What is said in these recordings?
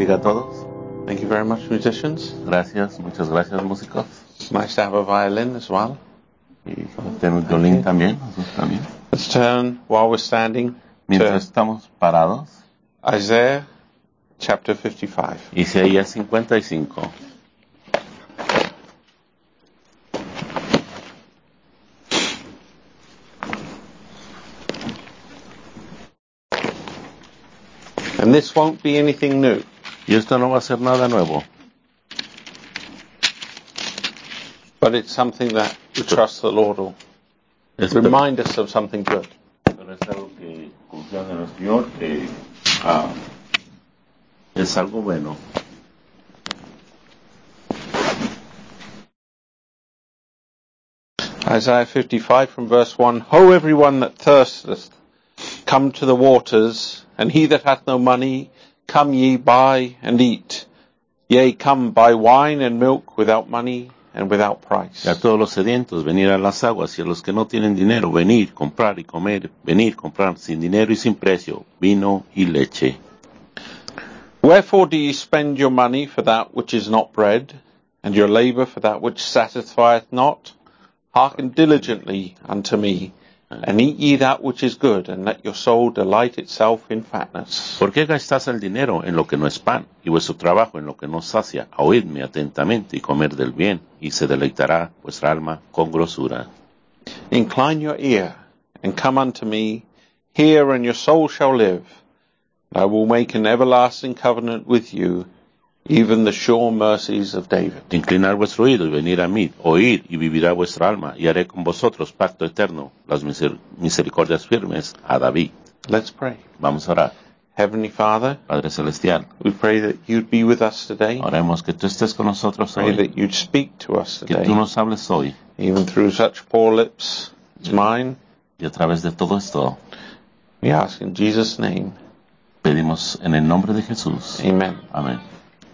bendiga a todos. Thank you very much, musicians. Gracias, muchas gracias músicos. It's nice to have a violin as well. Y tenemos violín también, también. Let's turn while we're standing Mientras estamos parados, Isaiah chapter 55. Isaías 55. And this won't be anything new. Y esto no va a ser nada nuevo, But it's something that we trust the Lord will remind us of something good. pero es algo que confiando en el Señor que ah, es algo bueno. Isaiah 55 from verse 1 Ho, everyone that thirsteth, come to the waters, and he that hath no money, come ye buy and eat. Yea, come buy wine and milk without money and without price. Y a todos los sedientos, venir a las aguas, y a los que no tienen dinero, venir, comprar y comer, venir, comprar sin dinero y sin precio, vino y leche. Wherefore do ye spend your money for that which is not bread, and your labour for that which satisfieth not? Hearken diligently unto me, and eat ye that which is good, and let your soul delight itself in fatness. ¿Por qué gastáis el dinero en lo que no es pan, y vuestro trabajo en lo que no sacia? Oídme atentamente y comer del bien, y se deleitará vuestra alma con grosura. Incline your ear, and come unto me, hear, and your soul shall live. And I will make an everlasting covenant with you, even the sure mercies of David. Inclinar vuestro oído y venir a mí, oír y vivirá vuestra alma, y haré con vosotros pacto eterno, las misericordias firmes a David. Let's pray. Vamos a orar. Heavenly Father, Padre Celestial, we pray that you'd be with us today. oremos que tú estés con nosotros Pray hoy, that you'd speak to us today. que tú nos hables hoy, even through such poor lips as mine. y a través de todo esto We ask in Jesus' name. pedimos en el nombre de Jesús. Amen. Amén.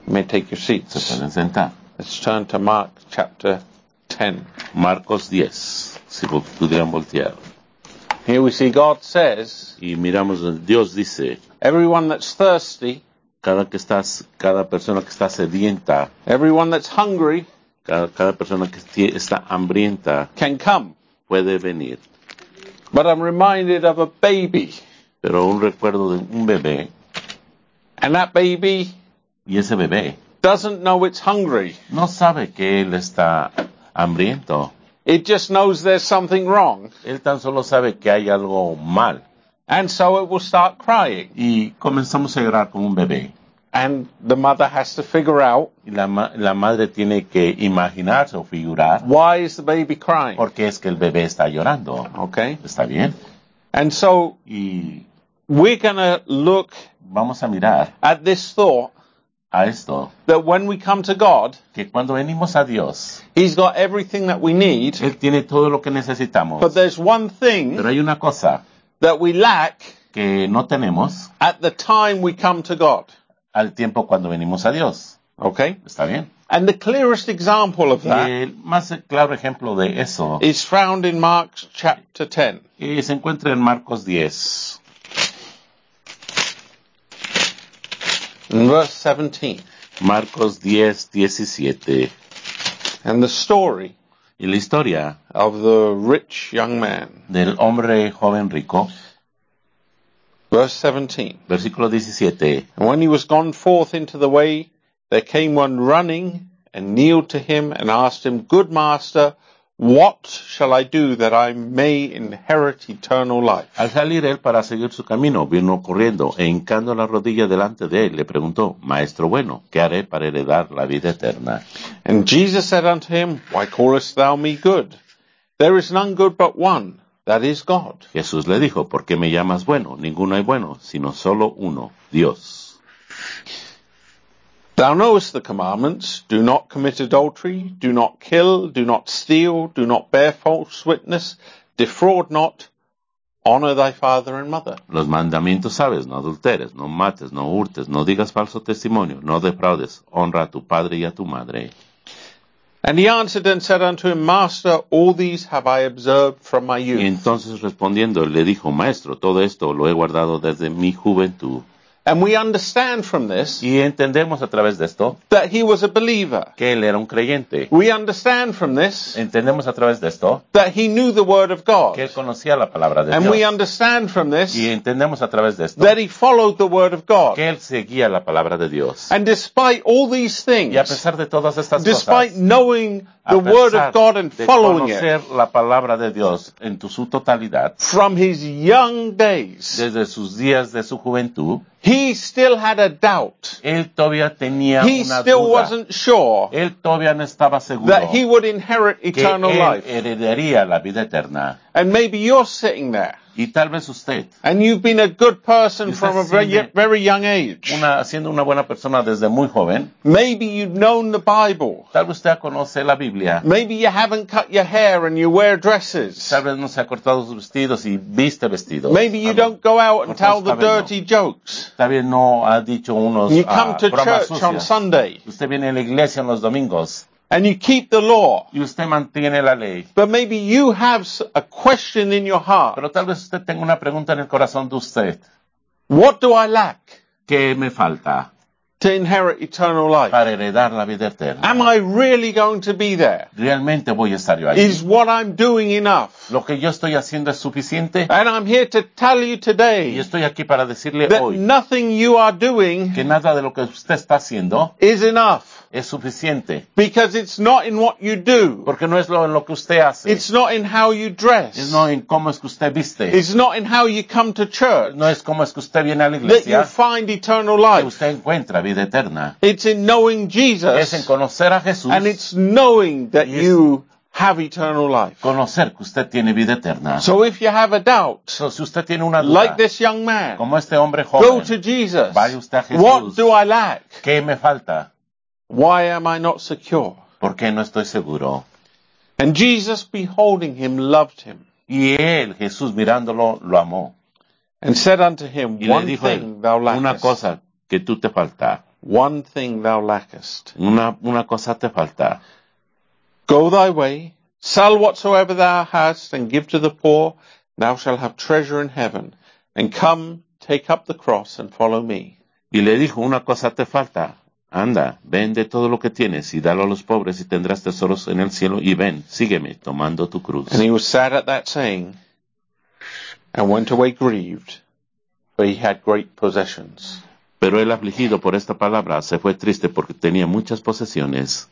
You may take your Se seats. pueden sentar. Let's turn to Mark chapter 10. Marcos 10, si pudieran voltear. Here we see God says, Y miramos, Dios dice, everyone that's thirsty, cada, que estás, cada persona que está sedienta, everyone that's hungry cada, cada persona que está hambrienta can come. puede venir. But I'm reminded of a baby. Pero un recuerdo de un bebé, And that baby y ese bebé doesn't know it's hungry. no sabe que él está hambriento. It just knows there's something wrong. Él tan solo sabe que hay algo mal. And so it will start crying. Y comenzamos a llorar como un bebé. And the mother has to figure out Y la, ma- la madre tiene que imaginarse o figurar why is the baby crying. por qué es que el bebé está llorando. Okay? ¿Está bien? And so Y we're going to look vamos a mirar at this thought a esto, that when we come to God, que cuando venimos a Dios, He's got everything that we need, Él tiene todo lo que necesitamos. but there's one thing Pero hay una cosa that we lack que no tenemos at the time we come to God. al tiempo cuando venimos a Dios. Okay? ¿Está bien? And the clearest example of Y that el más claro ejemplo de eso is found in Mark chapter 10. eh, se encuentra en Marcos 10, In verse 17. Marcos 10, 17. And the story Y la historia of the rich young man. del hombre joven rico, Verse 17. versículo 17. And when he was gone forth into the way, there came one running and kneeled to him and asked him, Good master, what shall I do that I may inherit eternal life? Al salir él para seguir su camino, vino corriendo e hincando la rodilla delante de él, le preguntó, Maestro bueno, ¿qué haré para heredar la vida eterna? And Jesus said unto him, Why callest thou me good? There is none good but one, that is God. Jesús le dijo, ¿por qué me llamas bueno? Ninguno hay bueno, sino solo uno, Dios. Thou knowest the commandments do not commit adultery, do not kill, do not steal, do not bear false witness, defraud not, honor thy father and mother. Los mandamientos sabes, no adulteres, no mates, no hurtes, no digas falso testimonio, no defraudes, honra a tu padre y a tu madre. And he answered and said unto him, Master, all these have I observed from my Y youth. entonces respondiendo, le dijo, Maestro, todo esto lo he guardado desde mi juventud. And we understand from this Y entendemos a través de esto that he was a believer. que él era un creyente. We understand from this Entendemos a través de esto that he knew the word of que él God. conocía la palabra de And we understand from this Y entendemos a través de esto that he followed the word of God. que él seguía la palabra de Dios. And despite all these Y a things, pesar de todas estas despite cosas, knowing the word of God and de following it conocer la palabra de Dios en tu- su totalidad, from his young days, desde sus días de su juventud, he still had a doubt. él todavía tenía He una still duda. wasn't sure Él todavía no estaba seguro that he would inherit que eternal él life. heredaría la vida eterna. And maybe you're sitting there Y tal vez usted, and you've been a good person from a very, very young age. una, siendo una buena persona desde muy joven, Maybe you've known the Bible. tal vez usted conoce la Biblia, Maybe you haven't cut your hair and you wear dresses. tal vez no se ha cortado sus vestidos y viste vestidos. Maybe you don't go out and tell the dirty jokes. Tal vez no ha dicho unos You ah, come to bromas church on. Sunday Usted viene a la iglesia en los domingos and you keep the law. y usted mantiene la ley. But maybe you have a question in your heart. Pero tal vez usted tenga una pregunta en el corazón de usted. What do I lack ¿Qué me falta to inherit eternal life? para heredar la vida eterna? Am I really going to be there? ¿Realmente voy a estar yo ahí? Is what I'm doing enough? ¿Lo que yo estoy haciendo es suficiente? And I'm here to tell you Y today estoy aquí para decirle that hoy nothing you are doing que nada de lo que usted está haciendo is enough es suficiente. because it's not in what you do. Porque no es lo en lo que usted hace. It's not in how you Es dress. no en cómo es que usted viste. It's not in how you come to church No es cómo es que usted viene a la iglesia. that you find eternal life. que usted encuentra vida eterna. It's in knowing Jesus. Es en conocer a Jesús, and it's knowing that es- you have eternal life. conocer que usted tiene vida eterna. So if you have a doubt, So, si usted tiene una duda, like this young man, como este hombre go to Jesus. vaya usted a Jesús. What do I lack? ¿qué me falta? Why am I not secure? ¿Por qué no estoy seguro? And Jesus, beholding him, loved him Y él, Jesús, mirándolo, lo amó. and said unto him, Y le One dijo él, thing thou una lackest. cosa que tú te falta. One thing thou lackest. Una, una cosa te falta. Go thy way, sell whatsoever thou hast, and give to the poor. Thou shalt have treasure in heaven. And come, take up the cross, and follow me. Y le dijo, una cosa te falta. Anda, vende todo lo que tienes y dalo a los pobres y tendrás tesoros en el cielo y ven, sígueme tomando tu cruz. And he was sad at that saying, and went away grieved, for he had great possessions. Pero él afligido por esta palabra se fue triste porque tenía muchas posesiones.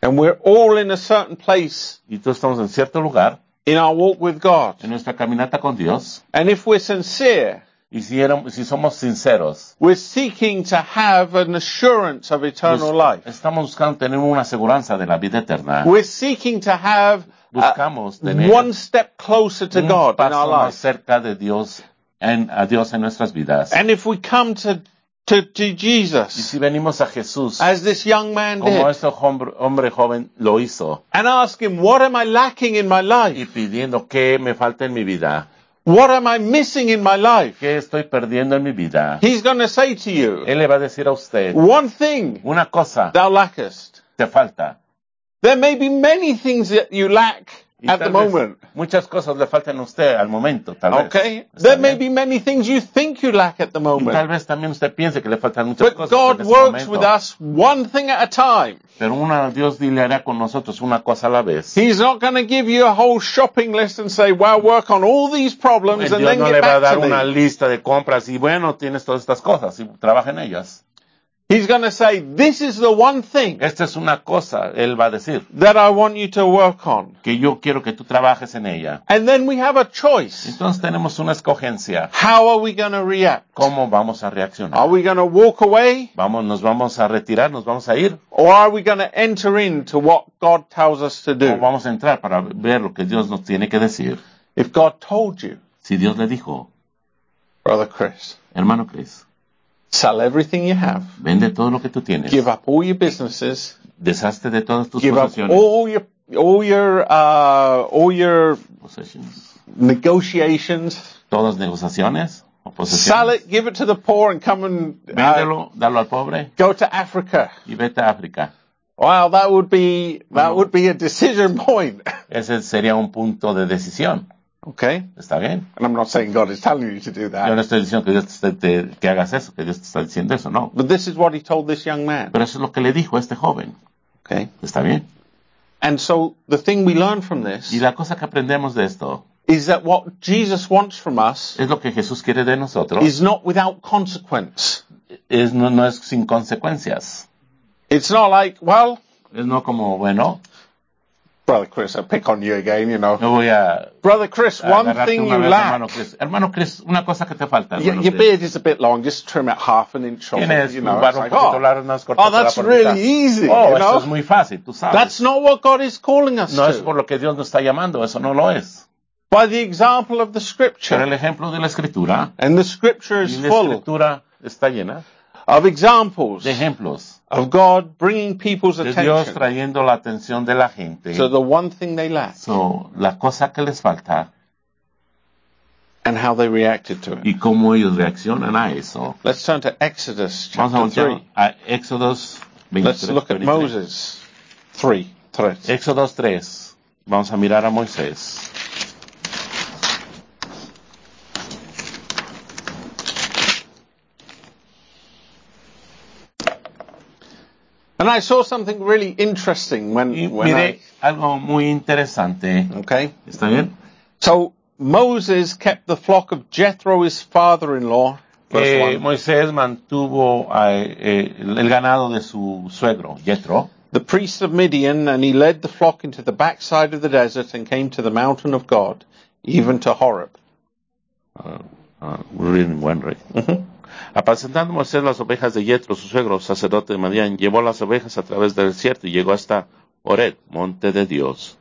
And we're all in a certain place Y todos estamos en cierto lugar, in our walk with God. en nuestra caminata con Dios, And if we're sincere, y si, éramos- si somos sinceros, we're seeking to have an assurance of eternal bus- life. estamos buscando tener una aseguranza de la vida eterna. We're seeking to have uh, Buscamos tener one step closer to un God in paso our más life. cerca de Dios, en, a Dios en nuestras vidas. And if we come to, to, to Y Jesus, si venimos a Jesús, as this young man como did, este hombre, hombre joven lo hizo, and ask him, what am I lacking in my life? y pidiendo qué me falta en mi vida, What am I missing in my life? qué estoy perdiendo en mi vida, He's going to say to you, Él le va a decir a usted, one thing una cosa thou lackest. te falta. There may be many things that you lack Y at the moment. Muchas cosas le faltan a usted al momento, tal vez. Okay? There may be many things you think you lack at the Y tal moment. vez también usted piense que le faltan muchas But cosas God en ese works momento. with us one thing at a time. Pero una, Dios le hará con nosotros una cosa a la vez. He's not going to give you a whole shopping list and say, well, work on all these problems and Dios then no get le va a back dar to una me. lista de compras y bueno, tienes todas estas cosas y trabaja en ellas. He's going to say, this is the one thing Esta es una cosa, Él va a decir, that I want you to work on. que yo quiero que tú trabajes en ella. And then we have a choice. Entonces tenemos una escogencia. How are we going to react? ¿Cómo vamos a Are reaccionar? we going to walk away Vamos, nos vamos a retirar, nos vamos a ir, or are we going to enter into what God tells us to o do? vamos a entrar para ver lo que Dios nos tiene que decir. If God told you, Si Dios le dijo, Brother Chris, hermano Chris, sell everything you have, vende todo lo que tú tienes, give up all your businesses, deshazte de todas tus give up all your all your uh, all your possessions, negotiations. todas negociaciones o Sell it, give it to the poor, and come and uh, véndelo, dalo al pobre go to Africa. y vete a África. Wow, that would be that Bueno. would be a decision point. Ese sería un punto de decisión. Okay? ¿Está bien? And I'm not saying God is telling you to do Yo that. no estoy diciendo que, Dios te- te- que hagas eso, que Dios te está diciendo eso, no. But this is what he told this young man. Pero eso es lo que le dijo a este joven. Okay? ¿Está bien? And so the thing we learn from this Y la cosa que aprendemos de esto is that what Jesus wants from us es lo que Jesús quiere de nosotros. is not without consequence. Es, no, no es sin consecuencias. It's not like, well, Es no como, bueno, Brother Chris, I pick on you again, you know. yo voy a, Brother Chris, a one thing you vez, hermano lack. Chris. Hermano Chris, una cosa que te falta, Y- Your beard is a bit long, just trim it half an inch off. Tienes You know, un like, poquito oh, unas oh, that's really easy, Oh, you eso know. es muy fácil, tú sabes. That's not what God is calling us no es por lo que Dios nos está llamando, eso no lo es. By the example of the scripture. el ejemplo de la escritura, And the scripture is y la full escritura está llena of examples de ejemplos of God bringing people's de Dios attention trayendo la atención de la gente. So the one thing they lack So, la cosa que les falta and how they reacted to it. y cómo ellos reaccionan a eso. Let's turn to Exodus Vamos a chapter voltear 3. a Éxodos 23. Let's look at 23. Moses 3. 3. Éxodos 3. Vamos a mirar a Moisés. And I saw something really interesting when, Y when I, mire algo muy interesante. okay. ¿Está bien? So Moses kept the flock of Jethro, his father-in-law. Eh. Moisés mantuvo eh, eh, el ganado de su suegro, Jethro, the priest of Midian, and he led the flock into the backside of the desert and came to the mountain of God, even to Horeb. uh, uh, we're reading one, right? Apacentando Moisés las ovejas de Jethro, su suegro, sacerdote de Madián, llevó las ovejas a través del desierto y llegó hasta Horeb, monte de Dios.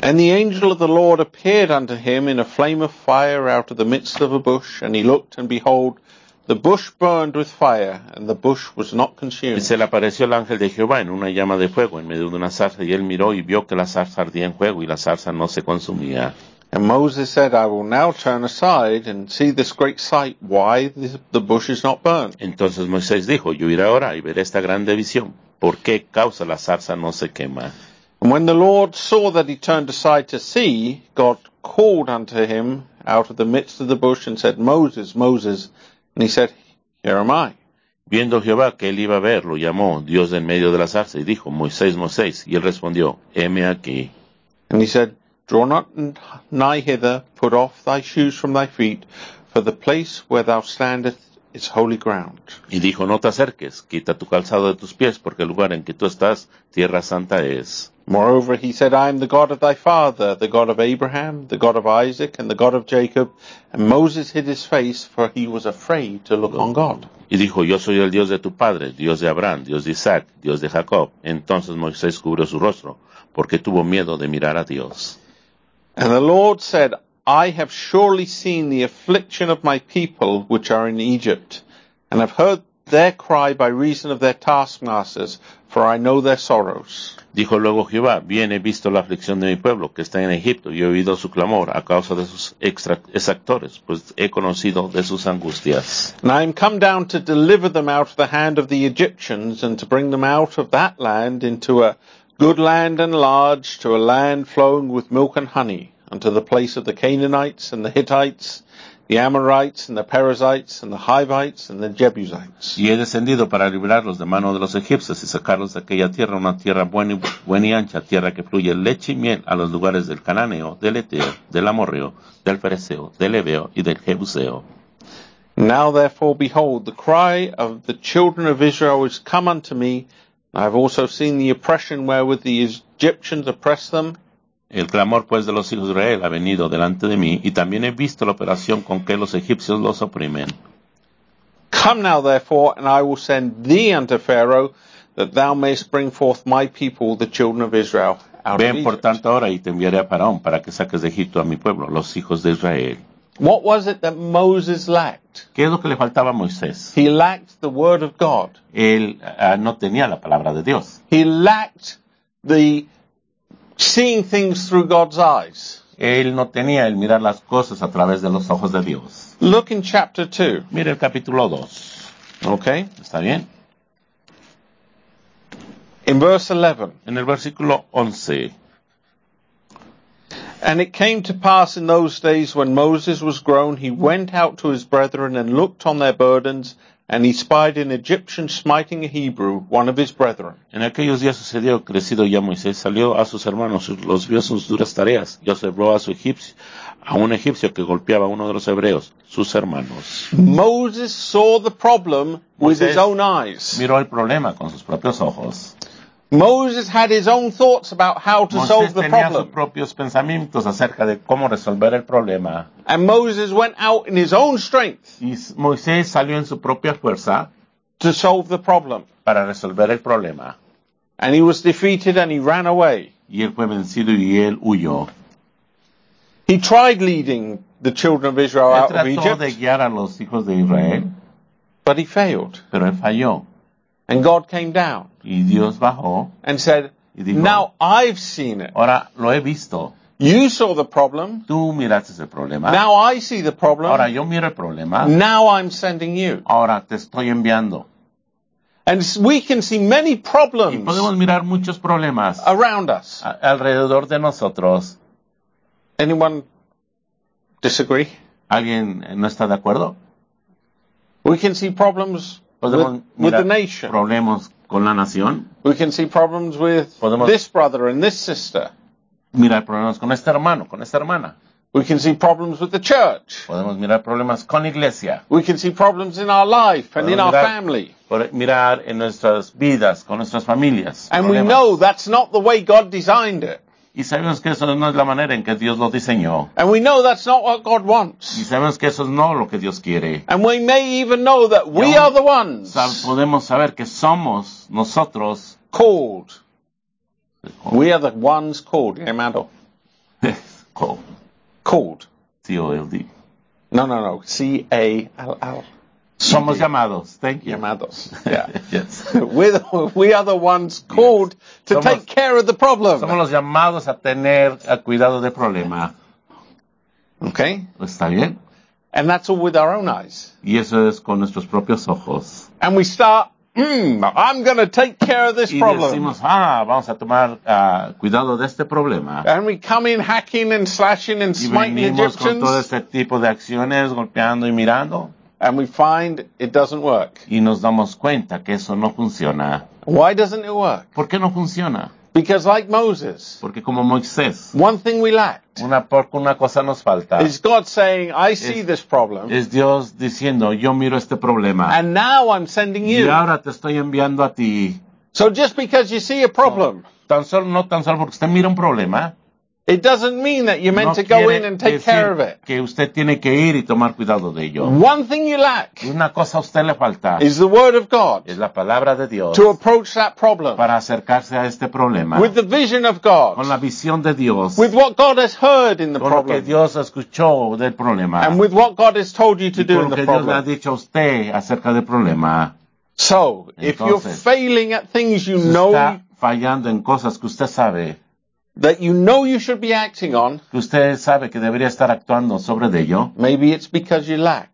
And the angel of the Lord appeared unto him in a flame of fire out of the midst of a bush, and he looked, and behold, the bush burned with fire, and the bush was not Y se le apareció el ángel de Jehová en una llama de fuego en medio de una zarza, y él miró y vio que la zarza ardía en fuego y la zarza no se consumía. And Moses said, I will now turn aside and see this great sight, why the, bush is not burned. Entonces Moisés dijo, yo iré ahora y veré esta grande visión. ¿Por qué causa la zarza no se quema? And when the Lord saw that he turned aside to see, God called unto him out of the midst of the bush and said, Moses, Moses. And he said, Here am I. Viendo Jehová que él iba a ver, lo llamó Dios en medio de la zarza y dijo, Moisés, Moisés. Y él respondió, heme aquí. And he said, Draw not nigh hither, put off thy shoes from thy feet, for the place where thou standest is holy ground. Y dijo, no te acerques, quita tu calzado de tus pies, porque el lugar en que tú estás, tierra santa es. Moreover, he said, I am the God of thy father, the God of Abraham, the God of Isaac, and the God of Jacob. And Moses hid his face, for he was afraid to look on God. Y dijo, yo soy el Dios de tu padre, Dios de Abraham, Dios de Isaac, Dios de Jacob. Entonces Moisés cubrió su rostro, porque tuvo miedo de mirar a Dios. And the Lord said, I have surely seen the affliction of my people which are in Egypt, and have heard their cry by reason of their taskmasters, for I know their sorrows. Dijo luego Jehová, bien he visto la aflicción de mi pueblo que está en Egipto y he oído su clamor a causa de sus exactores, pues he conocido de sus angustias. And I am come down to deliver them out of the hand of the Egyptians, and to bring them out of that land into a good land and large, to a land flowing with milk and honey, unto the place of the Canaanites and the Hittites, the Amorites and the Perizzites and the Hivites and the Jebusites. Y he descendido para librarlos de mano de los egipcios y sacarlos de aquella tierra, una tierra buena y, buena y ancha, tierra que fluye leche y miel a los lugares del cananeo, del eteo, del amorreo, del ferezeo, del heveo y del jebuseo. Now therefore, behold, the cry of the children of Israel is come unto me. I have also seen the oppression wherewith the Egyptians oppress them. El clamor pues de los hijos de Israel ha venido delante de mí, y también he visto la operación con que los egipcios los oprimen. Come now therefore, and I will send thee unto Pharaoh, that thou mayest bring forth my people, the children of Israel, out of Ven por Egypt. tanto ahora y te enviaré a Faraón para que saques de Egipto a mi pueblo, los hijos de Israel. What was it that Moses lacked? ¿Qué es lo que le faltaba a Moisés? He lacked the word of God. Él ah, no tenía la palabra de Dios. He lacked the seeing things through God's eyes. Él no tenía el mirar las cosas a través de los ojos de Dios. Look in chapter 2, Mire el capítulo 2. okay? ¿Está bien? In verse 11. En el versículo 11. And it came to pass in those days when Moses was grown, he went out to his brethren and looked on their burdens, and he spied an Egyptian smiting a Hebrew, one of his brethren. En aquellos días sucedió, crecido ya Moisés, salió a sus hermanos, los vio sus duras tareas, y observó a su egipcio, a un egipcio que golpeaba a uno de los hebreos, sus hermanos. Moses saw the problem with Moisés his own eyes. Miró el problema con sus propios ojos. Moses had his own thoughts about how to Moisés solve the tenía sus problem. propios pensamientos acerca de cómo resolver el problema. And Moses went out in his own strength Y Moisés salió en su propia fuerza to solve the problem. para resolver el problema. And he was defeated and he ran away. Y él fue vencido y él huyó. He tried leading the children of Israel Él out of trató de Egypt, guiar a los hijos de Israel, but he failed. pero él falló. And God came down Y Dios bajó and said, y dijo, Now I've seen it. ahora lo he visto. You saw the problem. Tú miraste el problema. Now I see the Ahora problem. yo miro el problema. Now I'm sending you. Ahora te estoy enviando. And we can see many Y problems podemos mirar muchos problemas around us. a- alrededor de nosotros. Anyone disagree? ¿Alguien no está de acuerdo? We can see problems with, with the nation. problemas con la nación. We can see problems with Podemos- this brother and this sister. Mirar problemas con este hermano, con esta hermana. We can see problems with the church. Podemos mirar problemas con la iglesia. We can see problems in our life and in our mirar- family. Mirar en nuestras vidas, con nuestras familias. And we know that's not the way God designed it. Y sabemos que eso no es la manera en que Dios lo diseñó. And we know that's not what God Y wants. sabemos que eso es no lo que Dios quiere. And we may even know that we aún are the ones Sab- podemos saber que somos nosotros. called. We are the ones called. Llamado. Co- Called. C-O-L-D. No, no, no. C-A-L-L. Somos llamados. Thank you. Llamados. Yeah. Yes. We're the, we are the ones called to Somos- take care of the problem. Somos los llamados a tener a cuidado del problema. Okay? ¿Está bien? And that's all with our own eyes. Y eso es con nuestros propios ojos. And we start, mm, I'm going to take care of this Y problem. decimos, ah, vamos a tomar ah, cuidado de este problema. And we come in hacking and slashing and Y smiting venimos con todo este tipo de acciones, golpeando y mirando. And we find it doesn't work. Y nos damos cuenta que eso no funciona. Why doesn't it work? ¿Por qué no funciona? Because like Moses, Porque como Moisés, one thing we lacked una, una cosa nos falta. is God saying, I see Es- this problem Es Dios diciendo, yo miro este problema. and now I'm sending Y you. ahora te estoy enviando a ti. So just because you see a problem, Tan solo, no tan solo porque usted mira un problema. It doesn't mean that you're meant no to go in and take care of it. Que usted tiene que ir y tomar cuidado de ello. One thing you lack una cosa a usted le falta. is the word of God Es la palabra de Dios. to approach that problem Para acercarse a este problema. with the vision of God. Con la visión de Dios. with what God has heard in the Con lo que problem, Dios escuchó del problema. and with what God has told you to y do con lo que Dios le ha dicho a usted acerca del problema. So, if you're failing at things you know está fallando en cosas que usted sabe, that you know you should be acting on, que usted sabe que debería estar actuando sobre de ello, maybe it's because you lack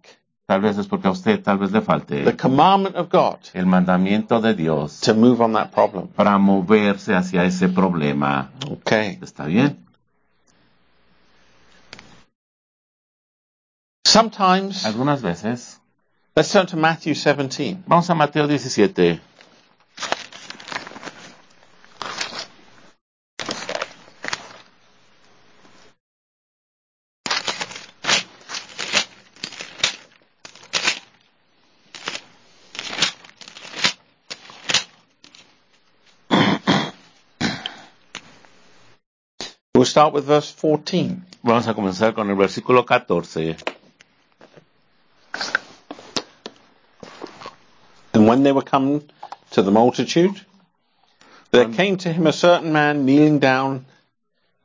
tal vez es porque a usted tal vez le the falte commandment of God el mandamiento de Dios to move on that problem. para moverse hacia ese problema. Okay. ¿Está bien? Sometimes, Algunas veces. let's turn to Matthew 17. Vamos a Mateo 17. Start with verse 14. Vamos a comenzar con el versículo 14. And when they were come to the multitude, there came to him a certain man kneeling down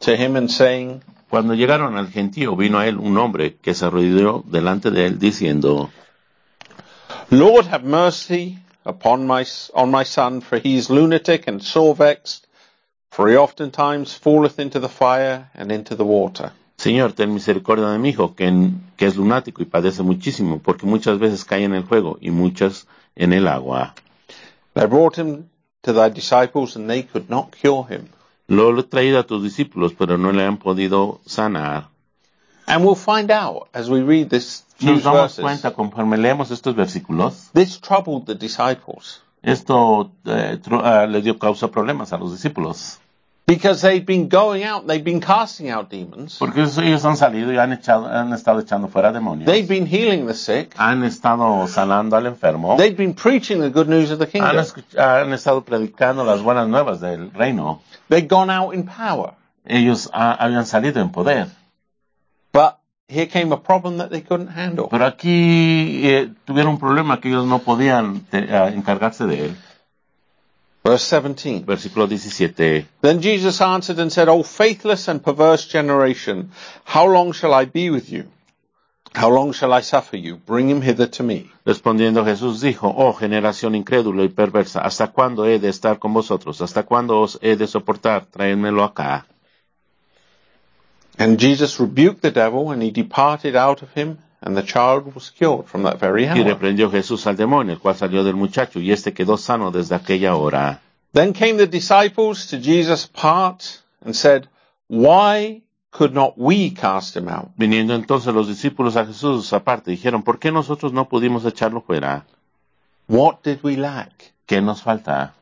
to him and saying, Cuando llegaron al gentío, vino a él un hombre que se arrodilló delante de él diciendo, Lord, have mercy upon my, on my son, for he is lunatic and sore vexed, for he oftentimes falleth into the fire and into the water. Señor, ten misericordia de mi hijo, que, en- que es lunático y padece muchísimo, porque muchas veces cae en el fuego y muchas en el agua. They brought him to thy disciples, and they could not cure him. Lo he traído a tus discípulos, pero no le han podido sanar. And we'll find out as we read this few Nos damos verses. cuenta conforme leemos estos versículos. This troubled the disciples Esto eh, tro- ah, le dio causa problemas a los discípulos. Because they've been going out, they've been casting out demons, Porque ellos- han salido y han, echado, han estado echando fuera demonios. They've been healing the sick, Han estado sanando al enfermo. They've been preaching the good news of the Han, kingdom. escuch- han estado predicando las buenas nuevas del reino. They've gone out in power. Ellos ah, habían salido en poder. But here came a problem that they couldn't handle. Pero aquí eh, tuvieron un problema que ellos no podían te- ah, encargarse de él. Verse 17. Versículo 17. Then Jesus answered and said, O faithless and perverse generation, how long shall I be with you? How long shall I suffer you? Bring him hither to me. Respondiendo Jesús dijo, Oh generación incrédula y perversa, ¿hasta cuándo he de estar con vosotros? ¿Hasta cuándo os he de soportar? Traédmelo acá. And Jesus rebuked the devil, and he departed out of him, and the child was cured from that very Y hour. reprendió Jesús al demonio, el cual salió del muchacho, y éste quedó sano desde aquella hora. Then came the disciples to Jesus apart and said, Why could not we cast him out? Viniendo entonces los discípulos a Jesús aparte, dijeron, ¿por qué nosotros no pudimos echarlo fuera? What did we lack? ¿Qué nos falta?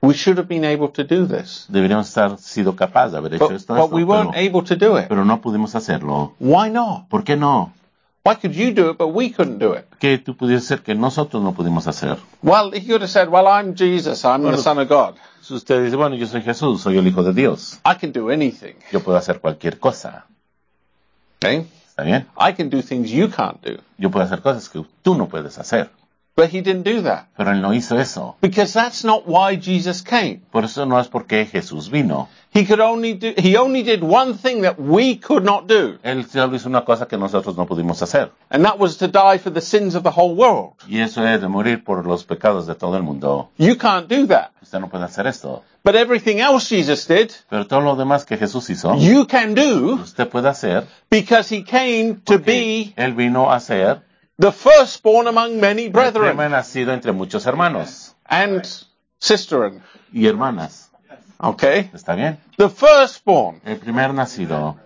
We should have been able to do this. Deberíamos estar sido capaces de haber hecho But, esto, but esto, we weren't pero, able to do it. pero no pudimos hacerlo. Why not? ¿Por qué no? Why could you do it, but we couldn't do it? ¿Qué tú pudieras ser que nosotros no pudimos hacer? Well, he could have said, Well, I'm Jesus, I'm the Son of God. Si usted dice, bueno, yo soy Jesús, soy el Hijo de Dios, I can do anything. yo puedo hacer cualquier cosa. Okay? ¿Está bien? I can do things you can't do. Yo puedo hacer cosas que tú no puedes hacer. But he didn't do that. Pero él no hizo eso. Because that's not why Jesus came. Por eso no es porque Jesús vino. He could only do, he only did one thing that we could not do. Él solo hizo una cosa que nosotros no pudimos hacer. And that was to die for the sins of the whole world. Y eso es de morir por los pecados de todo el mundo. You can't do that. Usted no puede hacer esto. But everything else Jesus did, Pero todo lo demás que Jesús hizo, you can do usted puede hacer. because he came to be Él vino a ser the firstborn among many el brethren nacido entre muchos hermanos and y hermanas. Okay? ¿Está bien? The firstborn. El primer nacido.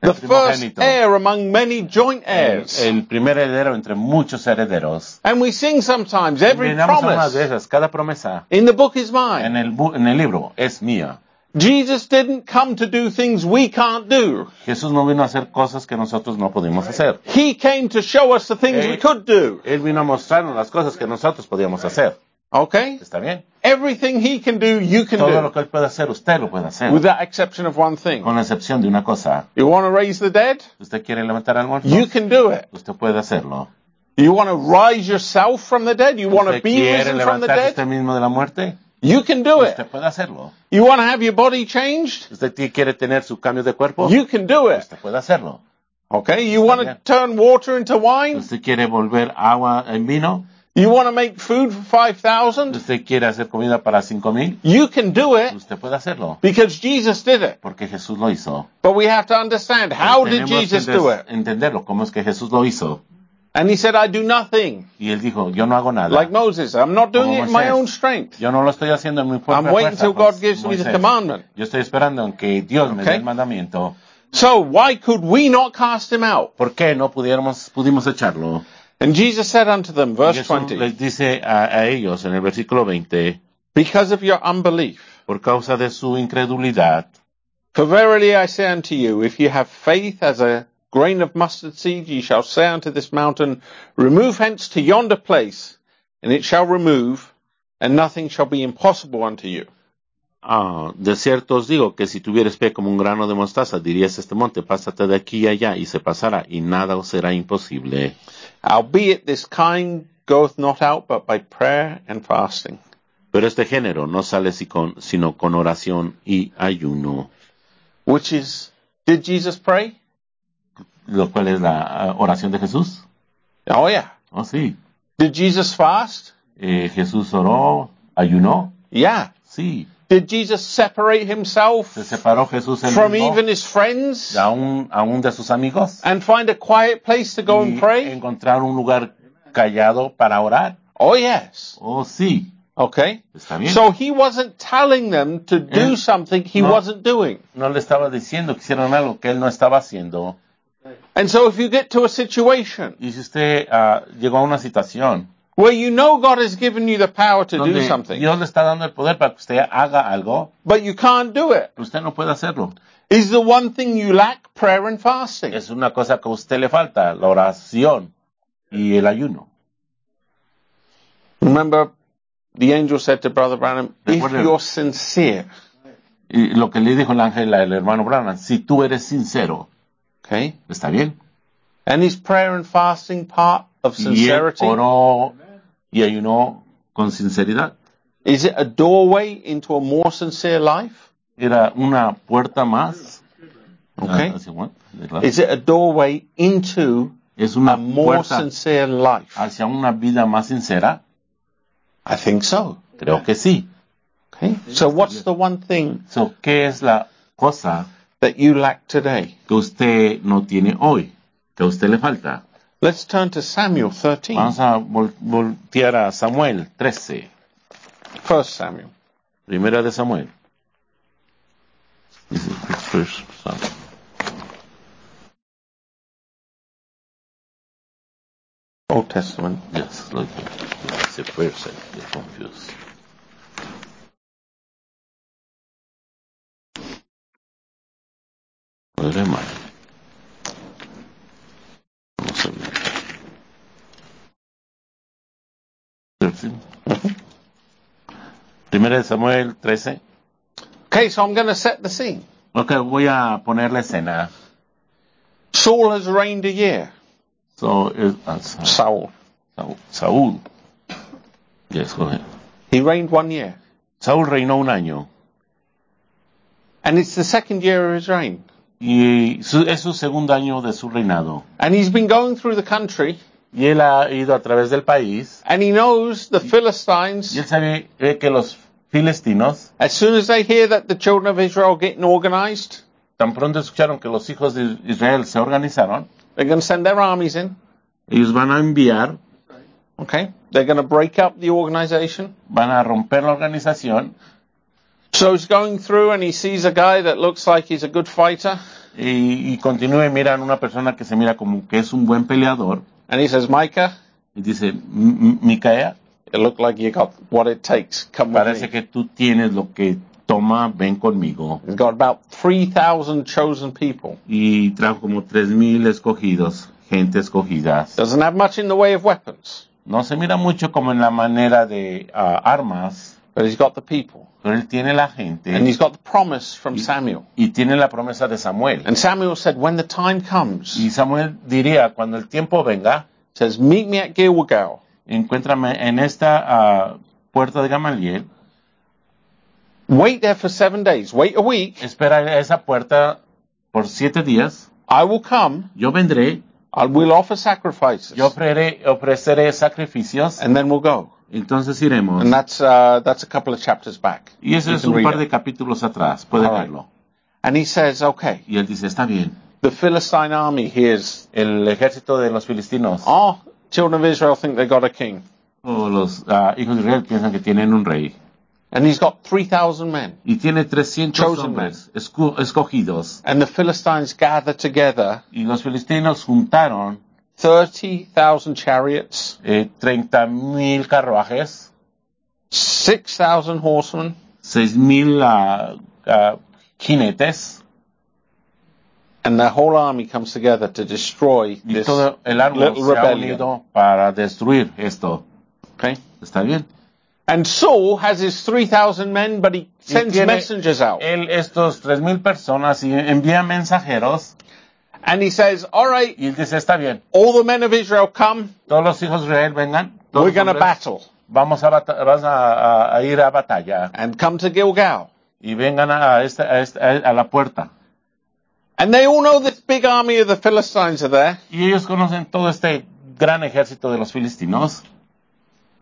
El The first primogénito. heir among many joint heirs. el primer heredero entre muchos herederos. And we sing sometimes every promise esas, cada promesa in the book is en mine. el, en el libro es mía. Jesus didn't come to do things we can't do. Jesús no vino a hacer cosas que nosotros no pudimos hacer. He came to show us the things we Eh. could do. Él vino a mostrarnos las cosas que nosotros podíamos hacer. Okay? ¿Está bien? Everything he can do, you can Todo lo do. que él puede hacer, usted lo puede hacer. With that exception of one thing. Con la excepción de una cosa. You want to raise the dead? ¿Usted quiere levantar al muerto? You can do it. Usted puede hacerlo. You want to rise yourself from the dead? You want to be quiere risen from the levantarse dead? usted mismo de la muerte? You can do it. Usted puede hacerlo. You want to have your body changed? ¿Usted quiere tener su cambio de cuerpo? You can do it. Usted puede hacerlo. Okay? You want to turn water into wine? ¿Usted quiere volver agua en vino? You want to make food for 5,000? ¿Usted quiere hacer comida para cinco mil? You can do it Usted puede hacerlo. because Jesus did it. Porque Jesús lo hizo. But we have to understand how did Tenemos Jesus do it? entenderlo, cómo es que Jesús lo hizo. And he said, I do nothing. Y él dijo, yo no hago nada. Like Moses, I'm not doing Como it in my own strength. Yo no lo estoy haciendo en mi propia I'm waiting till God gives me the commandment. Yo estoy esperando en que Dios me dé el mandamiento. So why could we not cast him out? ¿Por qué no pudiéramos, pudimos echarlo? And Jesus said unto them, verse Jesús 20, les dice a, a ellos en el versículo 20, because of your unbelief. por causa de su incredulidad, For verily I say unto you, if you have faith as a grain of mustard seed, ye shall say unto this mountain, remove hence to yonder place, and it shall remove, and nothing shall be impossible unto you. ah, de cierto os digo que si tuvieres fe como un grano de mostaza, dirías este monte, pásate de aquí y allá, y se pasará, y nada os será imposible. Albeit this kind goeth not out but by prayer and fasting. Pero este género no sale sino con oración y ayuno, Which is, did Jesus pray? Lo cual es la ah, oración de Jesús. Oh yeah. Oh, sí. Did Jesus fast? Eh, Jesús oró, ayunó, Yeah. sí. Did Jesus separate himself Se separó Jesús from even his friends aún, aún de sus amigos and find a quiet place to go y and pray? encontrar un lugar callado para orar. Oh yes. Oh, sí. Okay? Está bien. So he wasn't telling them to do Eh, something he no. wasn't doing. no le estaba diciendo que hicieran algo que él no estaba haciendo. And so if you get to a situation Y si usted ah, llegó a una situación where you know God has given you the power to do something, Dios le está dando el poder para que usted haga algo, but you can't do it, pero usted no puede hacerlo. is the one thing you lack prayer and fasting. Es una cosa que a usted le falta, la oración y el ayuno. Remember, the angel said to Brother Branham, if you're sincere, Y lo que le dijo el ángel al hermano Branham, si tú eres sincero, okay, ¿está bien? and is prayer and fasting part of Y sincerity? oró y ayunó con sinceridad. Is it a doorway into a more sincere life? Era una puerta más. Okay. Ah, hacia Juan, de claro. Is it a doorway into Es una a more sincere life? hacia una vida más sincera. I think so. Creo que sí. Okay. So what's the one thing So, ¿Qué es la cosa that you lack today? que usted no tiene hoy? Que a usted le falta. Let's turn to Samuel 13. Vamos a vol- voltear a Samuel 13. First Samuel. Primera de Samuel. This is the first Samuel. Old Testament. Yes, like it's the first I get confused. Where am I? Vamos a ver. Thirteen. Primera de Samuel 13. Okay, so I'm going to set the scene. Ok, voy a poner la escena. Saul has reigned a year. So, Sa- Saul. Saúl. Saúl. Yes, go ahead. He reigned one year. Saúl reinó un año. And it's the second year of his reign. Y su- es su segundo año de su reinado. And he's been going through the country Y él ha ido a través del país. and he knows the Y Philistines, él sabe que los filistinos, as soon as they hear that the children of Israel are getting organized, tan pronto escucharon que los hijos de Israel se organizaron, they're going to send their armies in. ellos van a enviar, Okay? They're going to break up the organization. van a romper la organización. So he's going through and he sees a guy that looks like he's a good fighter. Y, y continúa y miran una persona que se mira como que es un buen peleador. And he says, Micah, Y dice, "M- M- Micaea, it looked like you got what it takes. Come with parece me. que tú tienes lo que toma, ven conmigo. He's got about 3,000 chosen people. Y trajo como tres mil escogidos, gente escogidas. Doesn't have much in the way of weapons, No se mira mucho como en la manera de ah, armas, but he's got the people. Pero él tiene la gente And he's got the promise from Samuel. y tiene la promesa de Samuel. And Samuel said, when the time comes, Y Samuel diría, cuando el tiempo venga, says, meet me at Gilgal. encuéntrame en esta ah, puerta de Gamaliel, Wait there for seven days. Wait a week. espera a esa puerta por siete días, I will come. yo vendré, I will offer sacrifices. yo ofreceré, ofreceré sacrificios, And then we'll go. Entonces iremos. And that's, uh, that's a couple of chapters back. Y eso You es un par de capítulos atrás, puede right. verlo. And he says, okay, Y él dice, está bien. the Philistine army hears, El ejército de los filistinos oh, children of Israel think they got a king. o los ah, hijos de Israel piensan que tienen un rey. And he's got 3,000 men. Y tiene 300 Chosen hombres escogidos. And the Philistines gather together Y los filistinos juntaron 30,000 chariots, eh, 30 mil carruajes, 6,000 horsemen, 6 mil ah, ah, jinetes. and the whole army comes together to destroy Y this todo el árbol little se ha rebellion. unido para destruir esto. Okay? ¿Está bien? And Saul has his 3,000 men, but he Y sends tiene messengers out. Él estos 3 mil personas y envía mensajeros And he says, all right, y él dice, está bien, all the men of Israel come, todos los hijos de Israel vengan. we're going to battle. Vamos a, vas a, a- a ir a batalla And come to Gilgal. y vengan a, esta, a, esta- a la puerta. And they all know this big army of the Philistines are there. Y ellos conocen todo este gran ejército de los filistinos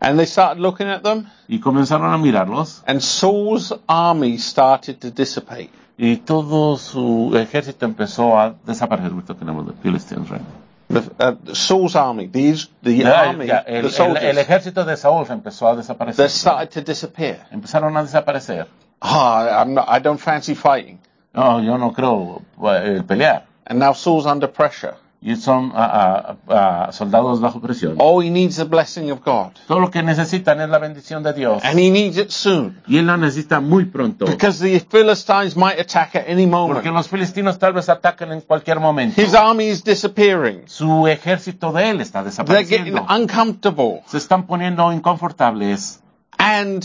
And they started looking at them. y comenzaron a mirarlos And Saul's army started to dissipate. y todo su ejército empezó a desaparecer. Ahorita tenemos the Philistines, right? The, uh, Saul's army, these, the Ya- army, ya, el, the el- soldiers, el ejército de Saúl empezó a desaparecer. they started to disappear. Empezaron a desaparecer. Ah, I'm not, I don't fancy fighting. No, yo no creo eh, pelear. And now Saul's under pressure. Y son soldados bajo presión. He needs the blessing of God. Todo lo que necesitan es la bendición de Dios. And he needs it soon. Y él la necesita muy pronto. Because the Philistines might attack at any Porque moment. los filistinos tal vez ataquen en cualquier momento. His army is disappearing. Su ejército de él está They're getting desapareciendo. uncomfortable. Se están poniendo inconfortables, And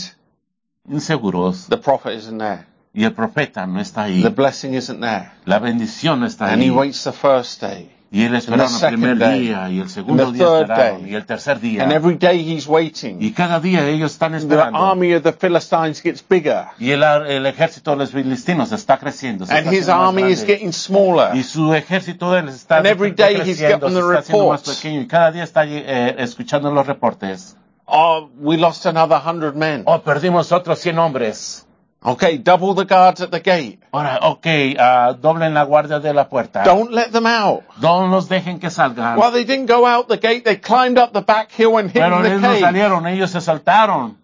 inseguros. the prophet isn't there. Y el profeta no está ahí. The blessing isn't there. La bendición no está And he ahí. waits the first day. Y él esperaron el primer day. día y el segundo día third esperaron day. y el tercer día. And every day he's waiting. Y cada día ellos están The esperando. army of the Philistines gets bigger. Y el, ejército de los filistinos está creciendo. And está his army is getting smaller. Y su ejército él está And every day he's creciendo, the está haciendo más pequeño. Y cada día está eh, escuchando los reportes. Oh, we lost another hundred men. Oh, perdimos otros 100 hombres. Okay, double the guards at the gate. Ahora, ok, ah, doblen la guardia de la puerta. Don't let them out. No los dejen que salgan. Well, they didn't go out the gate. They climbed up the back hill and hid Pero in ellos the no cave. salieron, ellos se saltaron.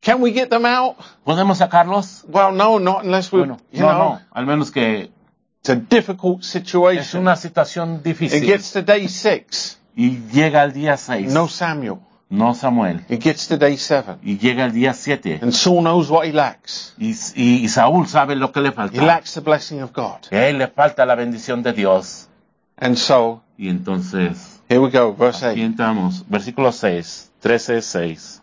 Can we get them out? ¿Podemos sacarlos? Well, no, not unless we, Bueno, you no, know, no, al menos que it's a difficult es situation. una situación It difícil. gets to day six. Y llega el día 6. No Samuel. No Samuel. It gets to day seven. Y llega el día 7. And Saul knows what he lacks. Y, y- y Saúl sabe lo que le He lacks the blessing of God. Que él le falta la bendición de Dios. And so, Y entonces, here we go, verse aquí 8. entramos. Versículo 6. 13, 6.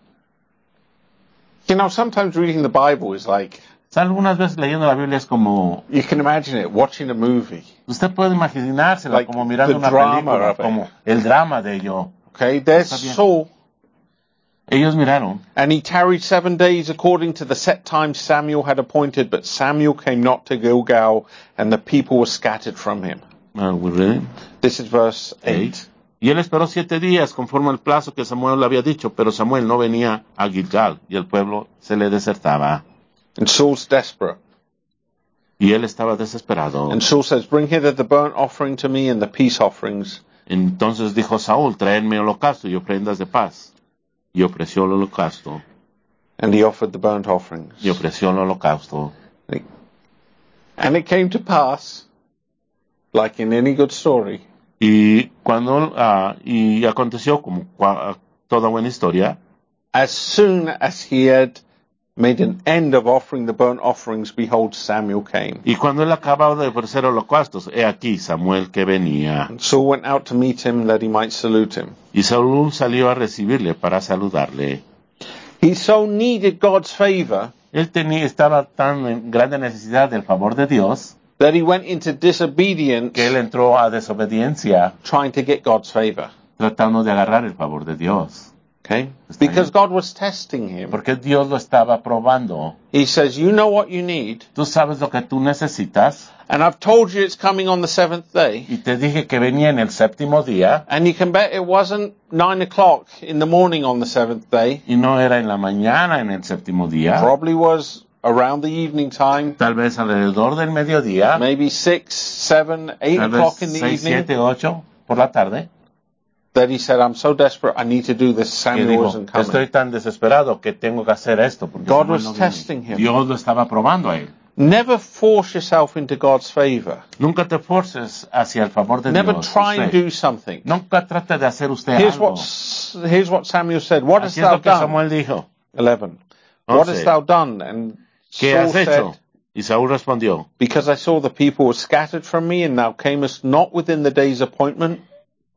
You know, sometimes reading the Bible is like, algunas veces leyendo la Biblia es como, you can imagine it, watching a movie. usted puede imaginársela Like como mirando una película, como el drama de ello. Okay, there's. Saul. Ellos miraron, And he tarried seven days according to the set time Samuel had appointed, but Samuel came not to Gilgal, and the people were scattered from him. ah, we read, This is verse 8. eight. Y él esperó siete días conforme al plazo que Samuel le había dicho, pero Samuel no venía a Gilgal y el pueblo se le desertaba. And Saul's desperate. Y él estaba desesperado. And Saul says, Bring hither the burnt offering to me and the peace offerings. Entonces dijo Saúl, traedme holocausto y ofrendas de paz. Y ofreció el holocausto. And he offered the burnt offerings. Y ofreció el holocausto. And it came to pass, like in any good story, Y cuando, ah, y aconteció como toda buena historia, as soon as he had made an end of offering the burnt offerings, behold, Samuel came. y cuando él acababa de ofrecer holocaustos, he aquí Samuel que venía. And Saul went out to meet him that he might salute him. Y Saúl salió a recibirle para saludarle. He so needed God's favor Él tenía, estaba tan en grande necesidad del favor de Dios that he went into disobedience que él entró a desobediencia trying to get God's favor. tratando de agarrar el favor de Dios. Okay? Because. God was testing him. Porque Dios lo estaba probando. He says, You know what you need, Tú sabes lo que tú necesitas and I've told you it's coming on the seventh day. y te dije que venía en el séptimo día And you can bet it wasn't nine o'clock in the morning on the seventh day. y no era en la mañana en el séptimo día. Probably was around the evening time, Tal vez alrededor del mediodía. maybe six, seven, eight o'clock in the seis, evening. siete, ocho por la tarde. That he said, I'm so desperate, I need to do this. Samuel dijo, isn't coming. estoy tan desesperado que tengo que hacer esto. Porque God was no testing him. Dios lo estaba probando a él. Never force yourself into God's favor. Nunca te forces hacia el favor de Never Dios. try and do something. Nunca trate de hacer usted Here's algo. what, here's what Samuel said. What hast thou done? Samuel dijo. 11. What hast thou done? And ¿Qué Saul has hecho? said, Y Saúl respondió, Because I saw the people were scattered from me, and thou camest not within the day's appointment,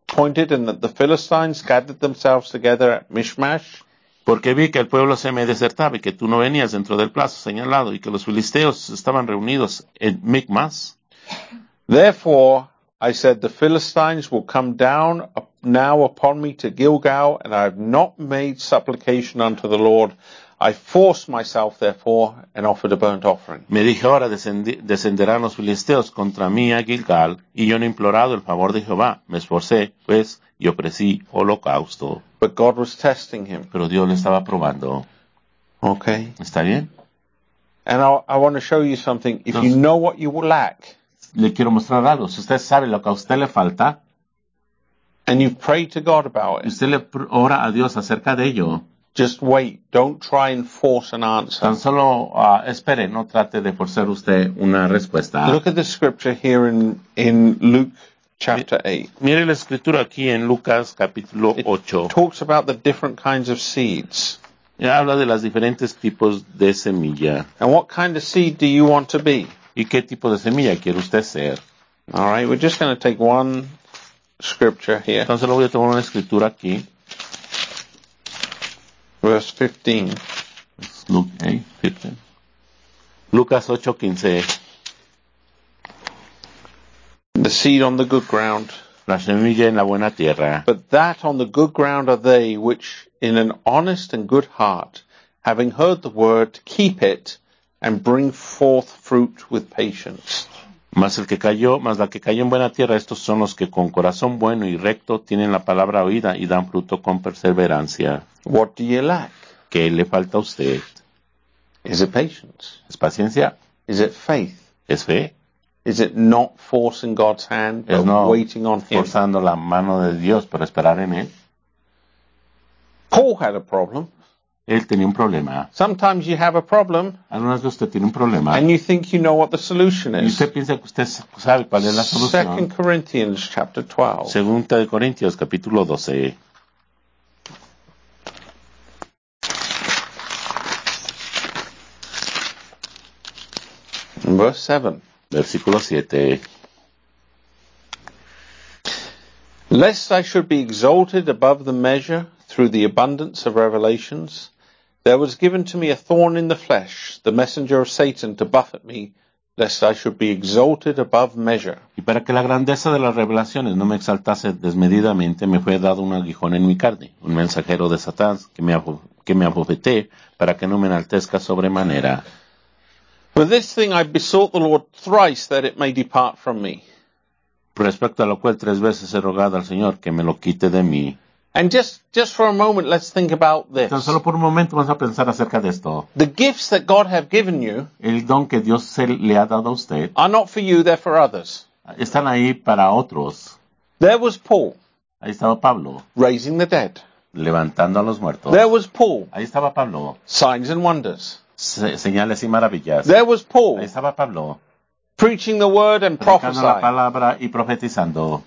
appointed, and that the Philistines gathered themselves together at Michmash. porque vi que el pueblo se me desertaba y que tú no venías dentro del plazo señalado y que los filisteos estaban reunidos en Micmas. Therefore, I said, The Philistines will come down now upon me to Gilgal, and I have not made supplication unto the Lord. I forced myself, therefore, and offered a burnt offering. Me dije ahora descenderán los filisteos contra mí a Gilgal y yo no he implorado el favor de Jehová. Me esforcé, pues, y ofrecí holocausto. But God was testing him. Pero Dios le estaba probando. Okay. ¿Está bien? And I, I want to show you something. If you Yes. know what you lack, Le quiero mostrar algo. Si usted sabe lo que a usted le falta and you've prayed to God about it, usted le ora a Dios acerca de ello, just wait. Don't try and force an answer. tan solo ah, espere, no trate de forzar usted una respuesta. Look at the scripture here in, in Luke chapter 8. Mire la escritura aquí en Lucas capítulo 8. talks about the different kinds of seeds. Habla de los diferentes tipos de semilla. And what kind of seed do you want to be? ¿Y qué tipo de semilla quiere usted ser? All right, we're just going to take one scripture here, Entonces lo voy a tomar una escritura aquí. Verse 15. Es Luke, eh, 15. Lucas 8:15. The seed on the good ground. La semilla en la buena tierra. But that on the good ground are they which, in an honest and good heart, having heard the word, keep it and bring forth fruit with patience. Mas el que cayó, mas la que cayó en buena tierra, estos son los que con corazón bueno y recto tienen la palabra oída y dan fruto con perseverancia. What do you lack? ¿Qué le falta a usted? Is it patience? ¿Es paciencia? Is it faith? ¿Es fe? Is it not forcing God's hand, Es but no waiting on Him? forzando la mano de Dios para esperar en Él. Paul had a problem. Él tenía un problema. Sometimes you have a problem Algunas veces usted tiene un problema and you think you know what the solution y is. usted piensa que usted sabe cuál es la Second solución. Corinthians chapter 12. Segunda de Corintios capítulo 12. Verse 7. Versículo 7. Lest I should be exalted above the measure through the abundance of revelations, there was given to me a thorn in the flesh, the messenger of Satan to buffet me, lest I should be exalted above measure. Y para que la grandeza de las revelaciones no me exaltase desmedidamente, me fue dado un aguijón en mi carne, un mensajero de Satanás que me, que me abofeté para que no me enaltezca sobremanera. For this thing I besought the Lord thrice that it may depart from me. Respecto a lo cual tres veces he rogado al Señor que me lo quite de mí. And just, just for a moment, let's think about this. Tan solo por un momento vamos a pensar acerca de esto. The gifts that God have given you El don que Dios se le ha dado a usted are not for you, they're for others. están ahí para otros. There was Paul Ahí estaba Pablo, raising the dead. levantando a los muertos. There was Paul, Ahí estaba Pablo, signs and wonders. se- señales y maravillas. There was Paul, Ahí estaba Pablo, preaching the word and predicando la prophesying. palabra y profetizando.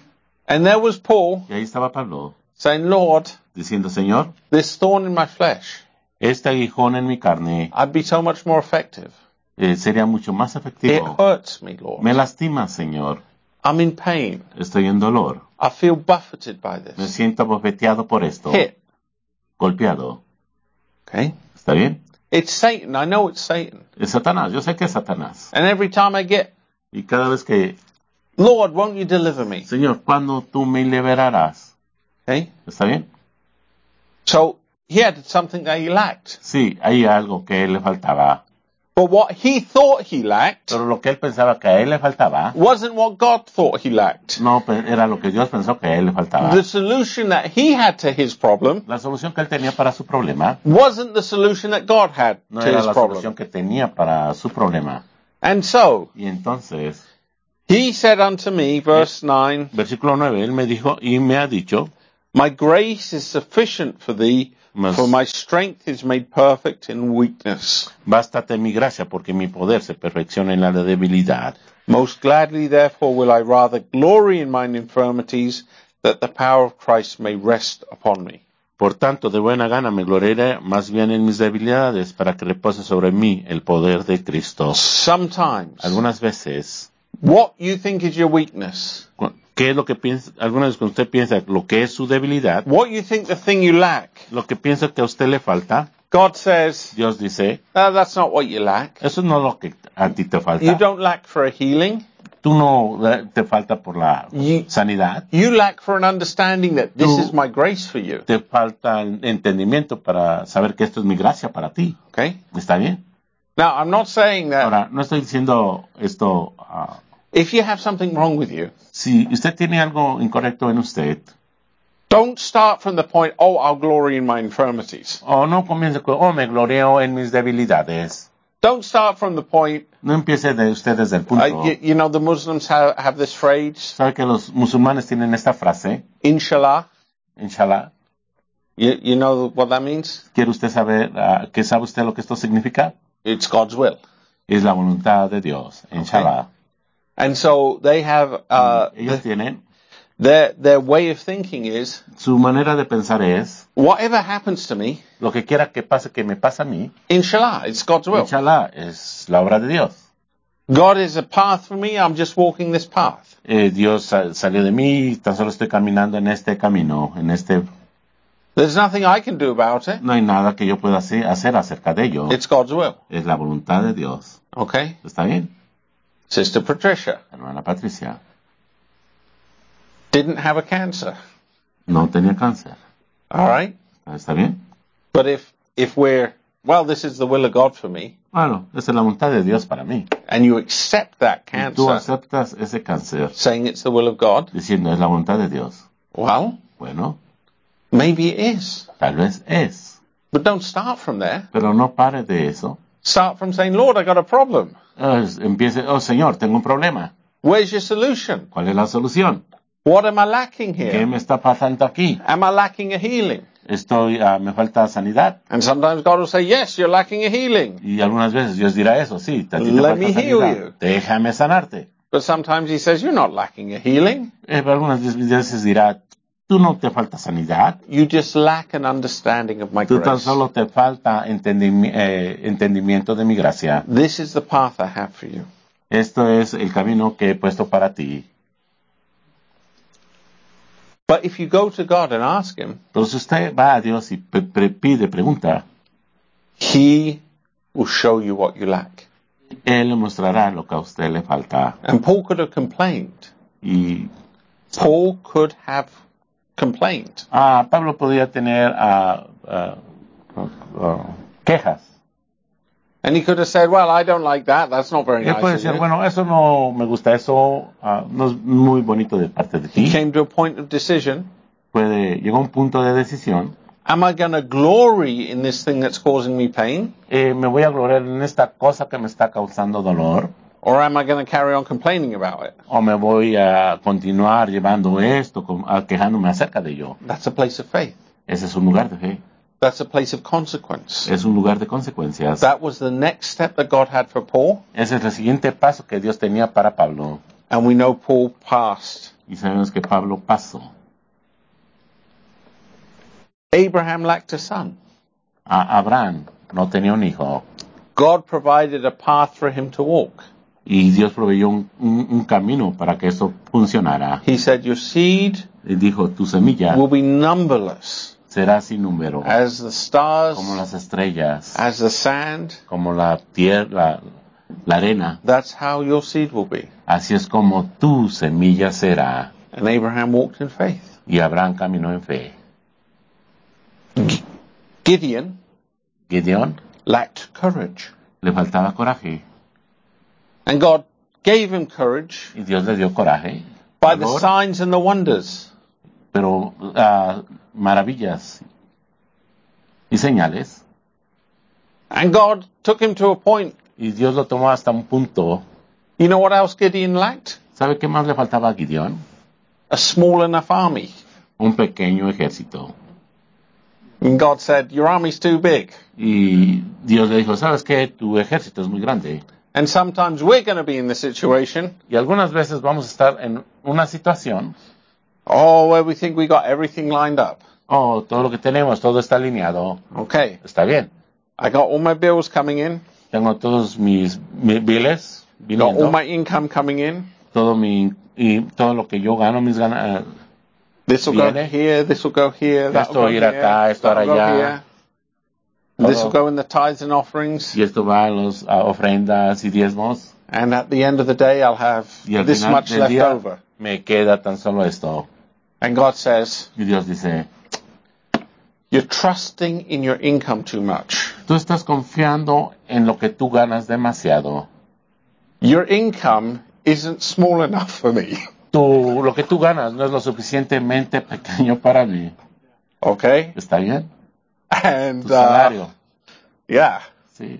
And there was Paul Y ahí estaba Pablo, saying, Lord, diciendo, Señor, this thorn in my flesh, este aguijón en mi carne I'd be so much more effective. eh, sería mucho más It efectivo. hurts me, Lord. Me lastima, Señor. I'm in pain. Estoy en dolor. I feel buffeted by Me this. siento bofeteado por esto. Hit. Golpeado. Okay? ¿Está bien? It's Satan. I know it's Satan. Es Satanás. Yo sé que es Satanás. And every time I get, Y cada vez que, Lord, won't you deliver me? Señor, ¿cuándo tú me liberarás? Okay? ¿Está bien? So he had something that he lacked. Sí, hay algo que le faltaba. But what he thought he lacked Pero lo que él pensaba que a él le faltaba, wasn't what God thought he lacked. no era lo que Dios pensó que a él le faltaba. The solution that he had to his problem La solución que él tenía para su problema wasn't the solution that God had no to era his la problem. solución que tenía para su problema. And so Y entonces, he said unto me, verse eh, 9, versículo 9, él me dijo y me ha dicho, My grace is sufficient for thee, for my strength is made perfect in weakness. bástate mi gracia porque mi poder se perfecciona en la debilidad. Most gladly, therefore, will I rather glory in mine infirmities, that the power of Christ may rest upon me. Por tanto, de buena gana me gloriaré más bien en mis debilidades para que repose sobre mí el poder de Cristo. Sometimes, Algunas veces, what you think is your weakness, ¿qué es lo que piensa? Algunas veces cuando usted piensa lo que es su debilidad, what you think the thing you lack, lo que piensa que a usted le falta, God says, Dios dice, "Ah, that's not what you lack. eso no es lo que a ti te You falta. don't lack for a healing. Tú no eh, te falta por la You- sanidad, You lack for an understanding that this Tú- is my grace for you. te falta entendimiento para saber que esto es mi gracia para ti. Okay? ¿Está bien? Now, I'm not saying that Ahora, no estoy diciendo esto, ah, if you have something wrong with you, si usted tiene algo incorrecto en usted, don't start from the point, oh, I'll glory in my infirmities. o no comience con, oh, me gloreo en mis debilidades. Don't start from the point. No empiece de usted desde el punto. Uh, you, you know, the Muslims have, have this phrase, ¿Sabe que los musulmanes tienen esta frase? inshallah. Inshallah. You, you know what that means? ¿Quiere usted saber, ah, qué sabe usted lo que esto significa? It's God's will. Es la voluntad de Dios. Inshallah. And so they have, uh, Ellos tienen, their, their way of thinking is, su manera de pensar es, whatever happens to me, lo que quiera que pase, que me a mí, inshallah, it's God's will. inshallah, es la obra de Dios. God is a path for me, I'm just walking this path. Eh, Dios sa- salió de mí, tan solo estoy caminando en este camino, en este, There's nothing I can do about it. no hay nada que yo pueda hacer, hacer acerca de ello. It's God's will. Es la voluntad de Dios. Okay? ¿Está bien? Sister Patricia Hermana Patricia, didn't have a cancer. no tenía cáncer. All right? ¿Está bien? But if, if we're, well, this is the will of God for me, Bueno, esa es la voluntad de Dios para mí. and you accept that Y tú cancer, aceptas ese cáncer saying it's the will of God, diciendo es la voluntad de Dios. well, Bueno, maybe it is. tal vez es. But don't start from there. Pero no pare de eso. Start from saying, Lord, I got a problem. Es- empiece, oh Señor, tengo un problema. Where's your solution? ¿Cuál es la solución? What am I lacking ¿Qué here? me está pasando aquí? Am I lacking a healing? Estoy, ah, me falta sanidad. And sometimes God will say, yes, you're lacking a healing. Y algunas veces Dios dirá eso, sí, te, Let me heal you. Déjame sanarte. But sometimes he says, you're not lacking a healing. Eh, pero algunas veces dirá, tú no te falta sanidad. You just lack an understanding of my Tú tan grace. solo te falta entendimi- eh, entendimiento de mi gracia. This is the path I have for you. Esto es el camino que he puesto para ti. But if you go to God and ask him, Pero si usted va a Dios y pide, pregunta, he will show you what you lack. Él le mostrará lo que a usted le falta. And Paul could have complained. Y Paul could have complained. ah, Pablo podía tener ah, ah, ah, quejas. And he could have said, well, I don't like that. That's not very Él nice. puede of decir, you." bueno, eso no me gusta, eso no es muy bonito de parte de He ti. came to a point of decision. Puede, llegó a un punto de decisión. Am I going to glory in this thing that's causing me pain? Eh, me voy a gloriar en esta cosa que me está causando dolor. Or am I going to carry on complaining about it? O me voy a continuar llevando esto, quejándome acerca de ello. That's a place of faith. Ese es un lugar de fe. That's a place of consequence. Es un lugar de consecuencias. That was the next step that God had for Paul. Ese es el siguiente paso que Dios tenía para Pablo. And we know Paul passed. Y sabemos que Pablo pasó. Abraham lacked a son. A Abraham no tenía un hijo. God provided a path for him to walk. Y Dios proveyó un, un- un camino para que eso funcionara. He said, Your seed dijo, tu semilla will be numberless será sin número, as the stars, como las estrellas, as the sand. como la tierra, la, arena. That's how your seed will be. Así es como tu semilla será. And Abraham walked in faith. Y Abraham caminó en fe. Gideon Gideón lacked courage. le faltaba coraje. And God gave him courage Y Dios le dio coraje. by the signs and the wonders. pero ah, maravillas y señales. And God took him to a point. Y Dios lo tomó hasta un punto. You know what else Gideon lacked? ¿Sabe qué más le faltaba a Gideón? A small enough army. Un pequeño ejército. And God said, Your army's too big. Y Dios le dijo, ¿sabes qué? Tu ejército es muy grande. And sometimes we're going to be in the situation, Y algunas veces vamos a estar en una situación, oh, where we think we got everything lined up. oh, todo lo que tenemos, todo está alineado. Okay, Está bien. I got all my bills coming in, Tengo todos mis, mis biles got all my income coming in. todo mi, y todo lo que yo gano, mis ganas, This will go here, this will go here, Esto will go ir acá, esto go allá. This will go in the tithes and offerings. y esto va los a ofrendas y diezmos. And at the end of the day, I'll have this final much del left día over. me queda tan solo esto. And God says, Y Dios dice, You're trusting in your income too much. tú estás confiando en lo que tú ganas demasiado. Your income isn't small enough for me. Tú, lo que tú ganas no es lo suficientemente pequeño para mí. Okay? ¿Está bien? And, Tu uh, yeah. Sí.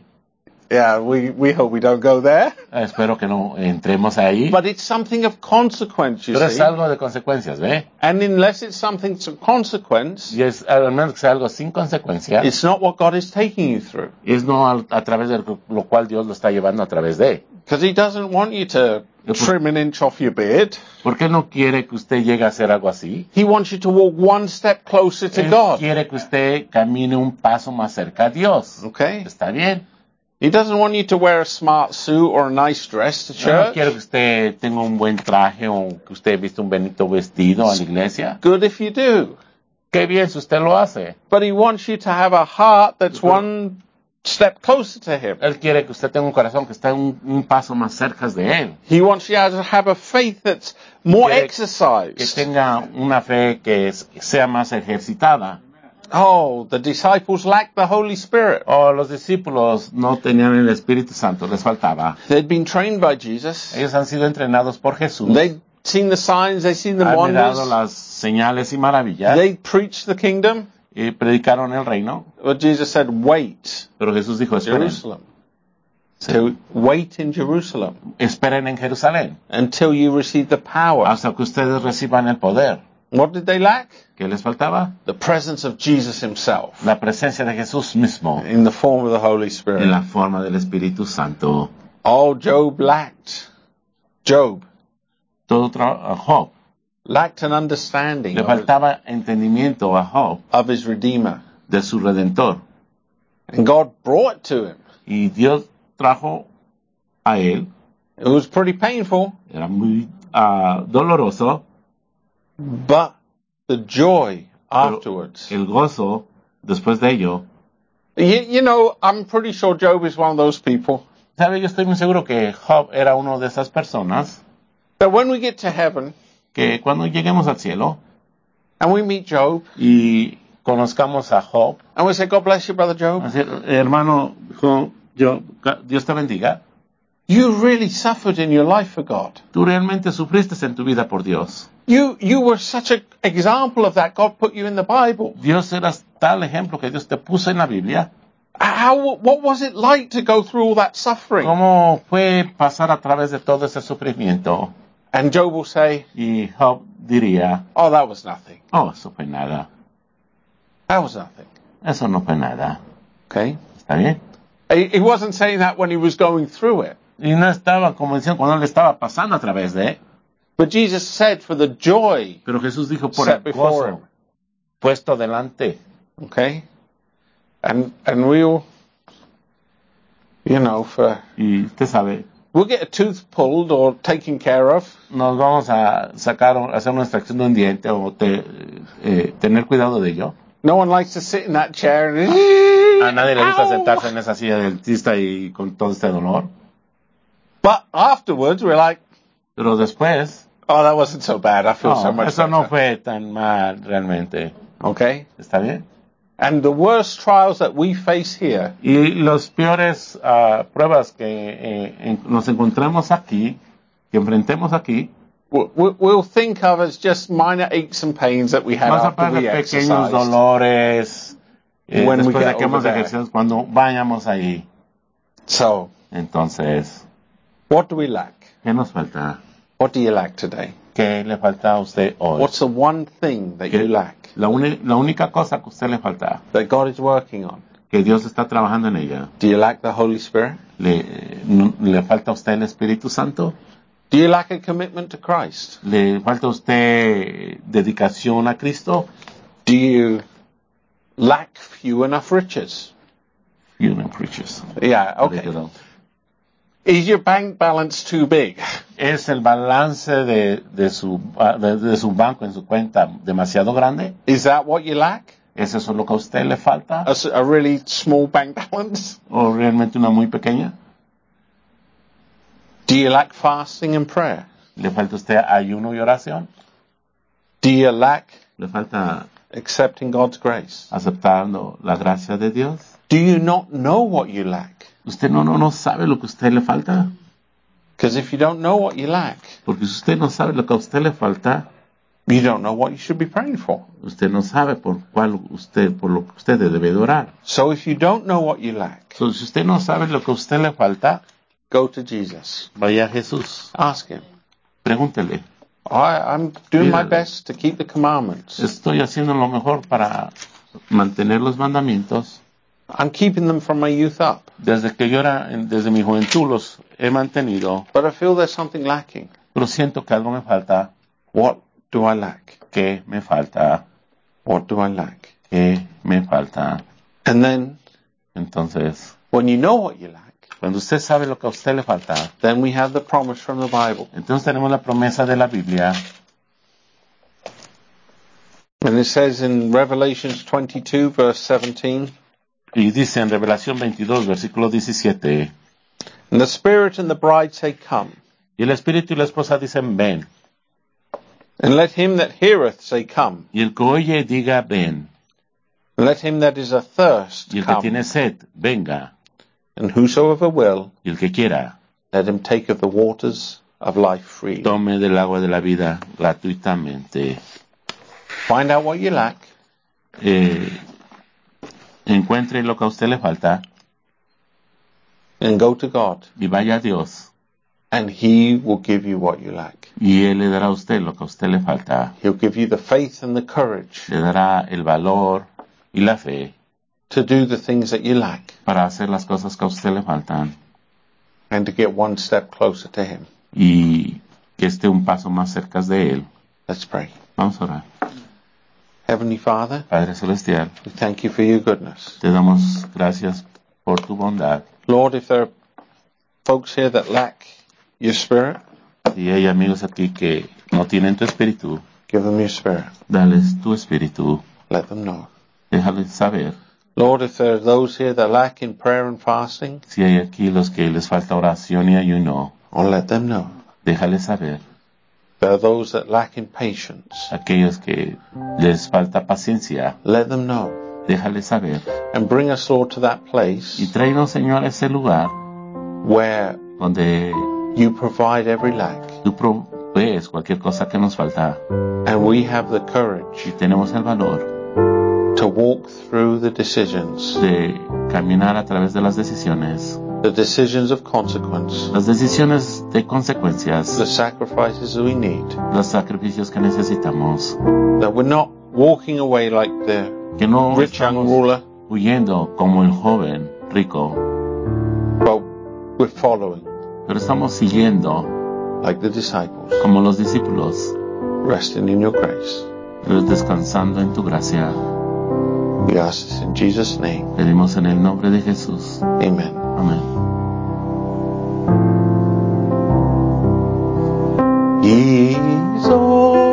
Yeah, we, we hope we don't go there. Espero que no entremos ahí. But it's something of consequence, you Pero es see. algo de consecuencias, ¿ve? And unless it's something of consequence, Y es, al menos que sea algo sin consecuencia, it's not what God is taking you through. es no al- a, través de lo cual Dios lo está llevando a través de. Because He doesn't want you to trim an inch off your beard. ¿Por qué no quiere que usted llegue a hacer algo así? He wants you to walk one step closer to Él God. quiere que usted camine un paso más cerca a Dios. Okay? Está bien. He doesn't want you to wear a smart suit or a nice dress to Yo no church. quiero que usted tenga un buen traje o que usted viste un bonito vestido a la iglesia. Good if you do. Qué bien si usted lo hace. But He wants you to have a heart that's one step closer to Him. Él quiere que usted tenga un corazón que está un, un paso más cerca de Él. He wants you to have a faith that's more Quiere Que exercised. tenga una fe que sea más ejercitada. Oh, the disciples lacked the Holy Spirit. O los discípulos no tenían el Espíritu Santo, les faltaba. They'd been trained by Jesus. Ellos han sido entrenados por Jesús. They'd seen the signs, they'd seen the Han mirado wonders. las señales y maravillas They preached the kingdom. Y predicaron el reino. But Jesus said, wait, Pero Jesús dijo, esperen, Jerusalem. To wait in Jerusalem esperen en Jerusalén until you receive the power. hasta que ustedes reciban el poder. What did they lack? ¿Qué les faltaba? The presence of Jesus himself La presencia de Jesús mismo in the form of the Holy Spirit. en la forma del Espíritu Santo. Oh, Job lacked. Job Todo uh, Job. Lacked an understanding Le of, faltaba entendimiento a Job of his Redeemer. de su Redentor. And God brought it to him. Y Dios trajo a él, It was pretty painful, era muy ah, doloroso, but the joy afterwards. el gozo después de ello. You, you know, I'm pretty sure Job is one of those people ¿Sabe? Yo estoy muy seguro que Job era uno de esas personas that when we get to heaven que cuando lleguemos al cielo and we meet Job y conozcamos a Job, and we say, God bless you, brother Job, así, hermano Job, Dios te bendiga, you really suffered in your life for God. tú realmente sufriste en tu vida por Dios. You, you were such an example of that. God put you in the Bible. Dios era tal ejemplo que Dios te puso en la Biblia. How, what was it like to go through all that suffering? ¿Cómo fue pasar a través de todo ese sufrimiento? And Job will say, Y Job diría, oh, that was nothing. oh, eso fue nada, That was nothing. eso no fue nada. Okay? ¿Está bien? He, wasn't saying that when he was going through it. Y no estaba como diciendo cuando él estaba pasando a través de, But Jesus said, for the joy pero Jesús dijo por set el before him. gozo puesto delante. Okay? And, and we'll, you know, for, Y usted sabe, we'll get a tooth pulled or taken care of. nos vamos a sacar, o- hacer una extracción de un diente o te- eh, tener cuidado de ello. No one likes to sit in that chair and, A nadie le gusta sentarse en esa silla del dentista y con todo este dolor. But afterwards, we're like, Pero después, oh, that wasn't so bad. I feel so much eso no fue tan mal realmente. Okay? ¿Está bien? And the worst trials that we face here Y las peores ah, pruebas que eh, en- nos encontramos aquí, que enfrentemos aquí, we- we- we'll think of as just minor aches and pains that we had más after aparte we pequeños exercised. dolores, eh, When we después de get que hemos over there. ejercido, cuando vayamos ahí. So, Entonces, what do we lack? ¿qué nos falta? What do you lack today? ¿Qué le falta a usted hoy? What's the one thing that you lack la, uni- la única cosa que a usted le falta, that God is working on? que Dios está trabajando en ella, Do you lack the Holy Spirit? ¿le, le falta a usted el Espíritu Santo? Do you lack a commitment to Christ? ¿Le falta a usted dedicación a Cristo? Do you lack few enough riches? You know, preachers. Yeah, okay. Is your bank balance too big? ¿Es el balance de, de su, ah, de, de su banco en su cuenta demasiado grande? Is that what you lack? ¿Es eso lo que a usted le falta? A, a really small bank balance? ¿O realmente una muy pequeña? Do you lack fasting and prayer? ¿Le falta usted ayuno y oración? Do you lack ¿Le falta accepting God's grace? aceptando la gracia de Dios? Do you not know what you lack? ¿Usted no, no, no sabe lo que a usted le falta? Because if you don't know what you lack, Porque si usted no sabe lo que a usted le falta, You don't know what you should be praying for. Usted no sabe por cuál usted, por lo que usted debe de orar. So if you don't know what you lack, So, si usted no sabe lo que a usted le falta, go to Jesus. vaya a Jesús. Ask him. Pregúntele. I, I'm doing my best to keep the commandments. Estoy haciendo lo mejor para mantener los mandamientos. I'm keeping them from my youth up. Desde que yo era, desde mi juventud los he mantenido, But I feel there's something lacking. pero siento que algo me falta. What do I lack? ¿Qué me falta? What do I lack? ¿Qué me falta? And then Entonces, when you know what you lack, cuando usted sabe lo que a usted le falta, then we have the promise from the Bible. entonces tenemos la promesa de la Biblia And it says in Revelations 22 verse 17, y dice en Revelación 22, versículo 17, And the Spirit and the bride say, Come. y el Espíritu y la esposa dicen ven, And let him that heareth say, Come. y el que oye diga ven, And let him that is athirst y el que come. tiene sed venga, And whosoever will, y el que quiera let him take of the waters of life freely. tome del agua de la vida gratuitamente. Find out what you lack. Eh, encuentre lo que a usted le falta and go to God, y vaya a Dios and He will give you what you lack. y Él le dará a usted lo que a usted le falta. He'll give you the faith and the courage Le dará el valor y la fe to do the things that you lack para hacer las cosas que a usted le faltan and to get one step closer to Him. y que esté un paso más cerca de Él. Let's pray. Vamos a orar. Heavenly Father, Padre Celestial, we thank you for your goodness. te damos gracias por tu bondad. Lord, if there are folks here that lack your Spirit, Si hay amigos aquí que no tienen tu espíritu, give them your Spirit. dales tu espíritu, Let them know. déjales saber. Lord, if there are those here that lack in prayer and fasting, Si hay aquí los que les falta oración y ayuno, or let them know. déjales saber. There are those that lack in patience, Aquellos que les falta paciencia, let them know. déjales saber. And bring us, Lord, to that place Y tráenos, Señor, a ese lugar where donde you provide every lack, tú provees cualquier cosa que nos falta. And we have the y courage tenemos el valor to walk through the decisions, de caminar a través de las decisiones, the decisions of consequence, las decisiones de consecuencias, the sacrifices we need, los sacrificios que necesitamos, that we're not walking away like the que no rich young ruler, huyendo como el joven rico, but we're following pero estamos siguiendo like the disciples, como los discípulos, resting in your grace. descansando en tu gracia. We ask this in Jesus' name. Pedimos en el nombre de Jesús. Amen. Amén. He's all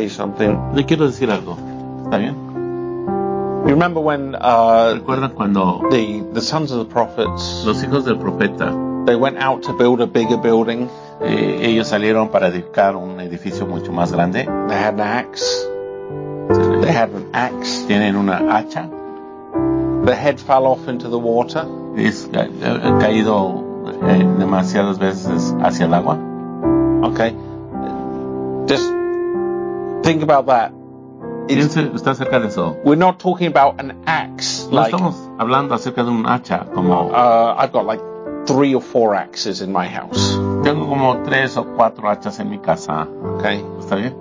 I want to tell you something. Le quiero decir algo. ¿Está bien? You remember when uh, ¿Recuerdan cuando the the sons of the prophets los hijos del profeta, they went out to build a bigger building? eh, ellos salieron para edificar un edificio mucho más grande? They had an axe. They had an axe. Tienen una hacha, The head fell off into the water. es, he, he caído eh, demasiadas veces hacia el agua. Okay. Just think about that. Piense, está acerca de eso. we're not talking about an axe No like estamos hablando acerca de un hacha, como uh, I've got like three or four axes in my house. tengo como tres o cuatro hachas en mi casa. Okay. ¿Está bien?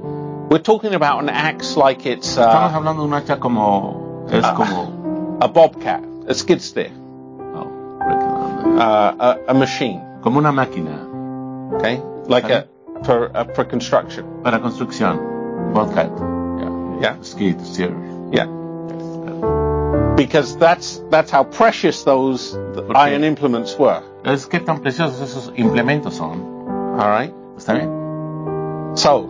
We're talking about an axe like it's Estamos uh, hablando de un hacha como es Ah. como a bobcat, a skid steer, oh, uh, a, a machine. como una máquina Okay. Like a for uh, for construction. para construcción. Bobcat. Yeah. Yeah. Skid steer. Yeah. Because that's that's how precious those iron implements were. Es que tan preciosos esos implementos son. All right. ¿Está bien? So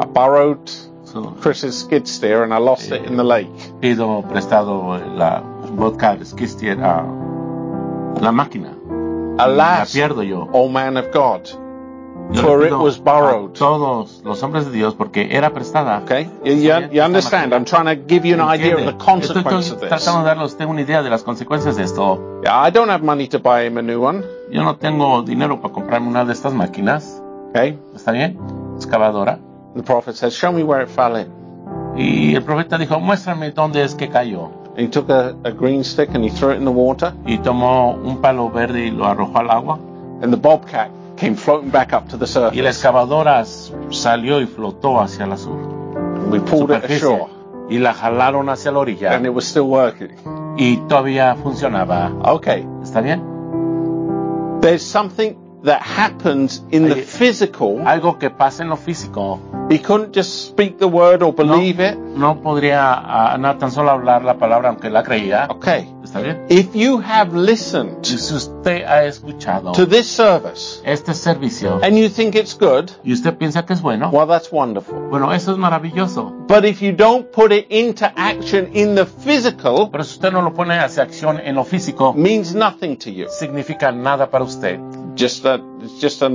I borrowed So, Chris's skid steer and I lost it in the eh, lake. pido prestado la Bobcat skid steer a la máquina. La Alas, pierdo yo. O man of God, for it was borrowed. todos los hombres de Dios porque era prestada. Okay, you, you, you understand? I'm trying to give you an idea of the consequence of this. tratando de darle a usted una idea de las consecuencias de esto. Yeah, I don't have money to buy him a new one. Yo no tengo dinero para comprarme una de estas máquinas. Okay, ¿Está bien? Excavadora. the prophet says, "Show me where it fell in." Y el profeta dijo, muéstrame dónde es que cayó. And he took a, a green stick and he threw it in the water, Y tomó un palo verde y lo arrojó al agua. and the bobcat came floating back up to the Y la surface. excavadora salió y flotó hacia la sur. We pulled it ashore, Y la jalaron hacia la orilla. and it was still working. Y todavía funcionaba. Okay, ¿Está bien? there's something that happens in the physical. Algo que pasa en lo físico. He couldn't just speak the word or believe it. No podría ah, no tan solo hablar la palabra aunque la creía. Okay, ¿Está bien? if you have listened Y si usted ha escuchado to this service este servicio and you think it's good, y usted piensa que es bueno, well, that's wonderful. bueno, eso es maravilloso. But if you don't put it into action in the physical, Pero si usted no lo pone hacia acción en lo físico, means nothing to you. significa nada para usted. Just a, it's just a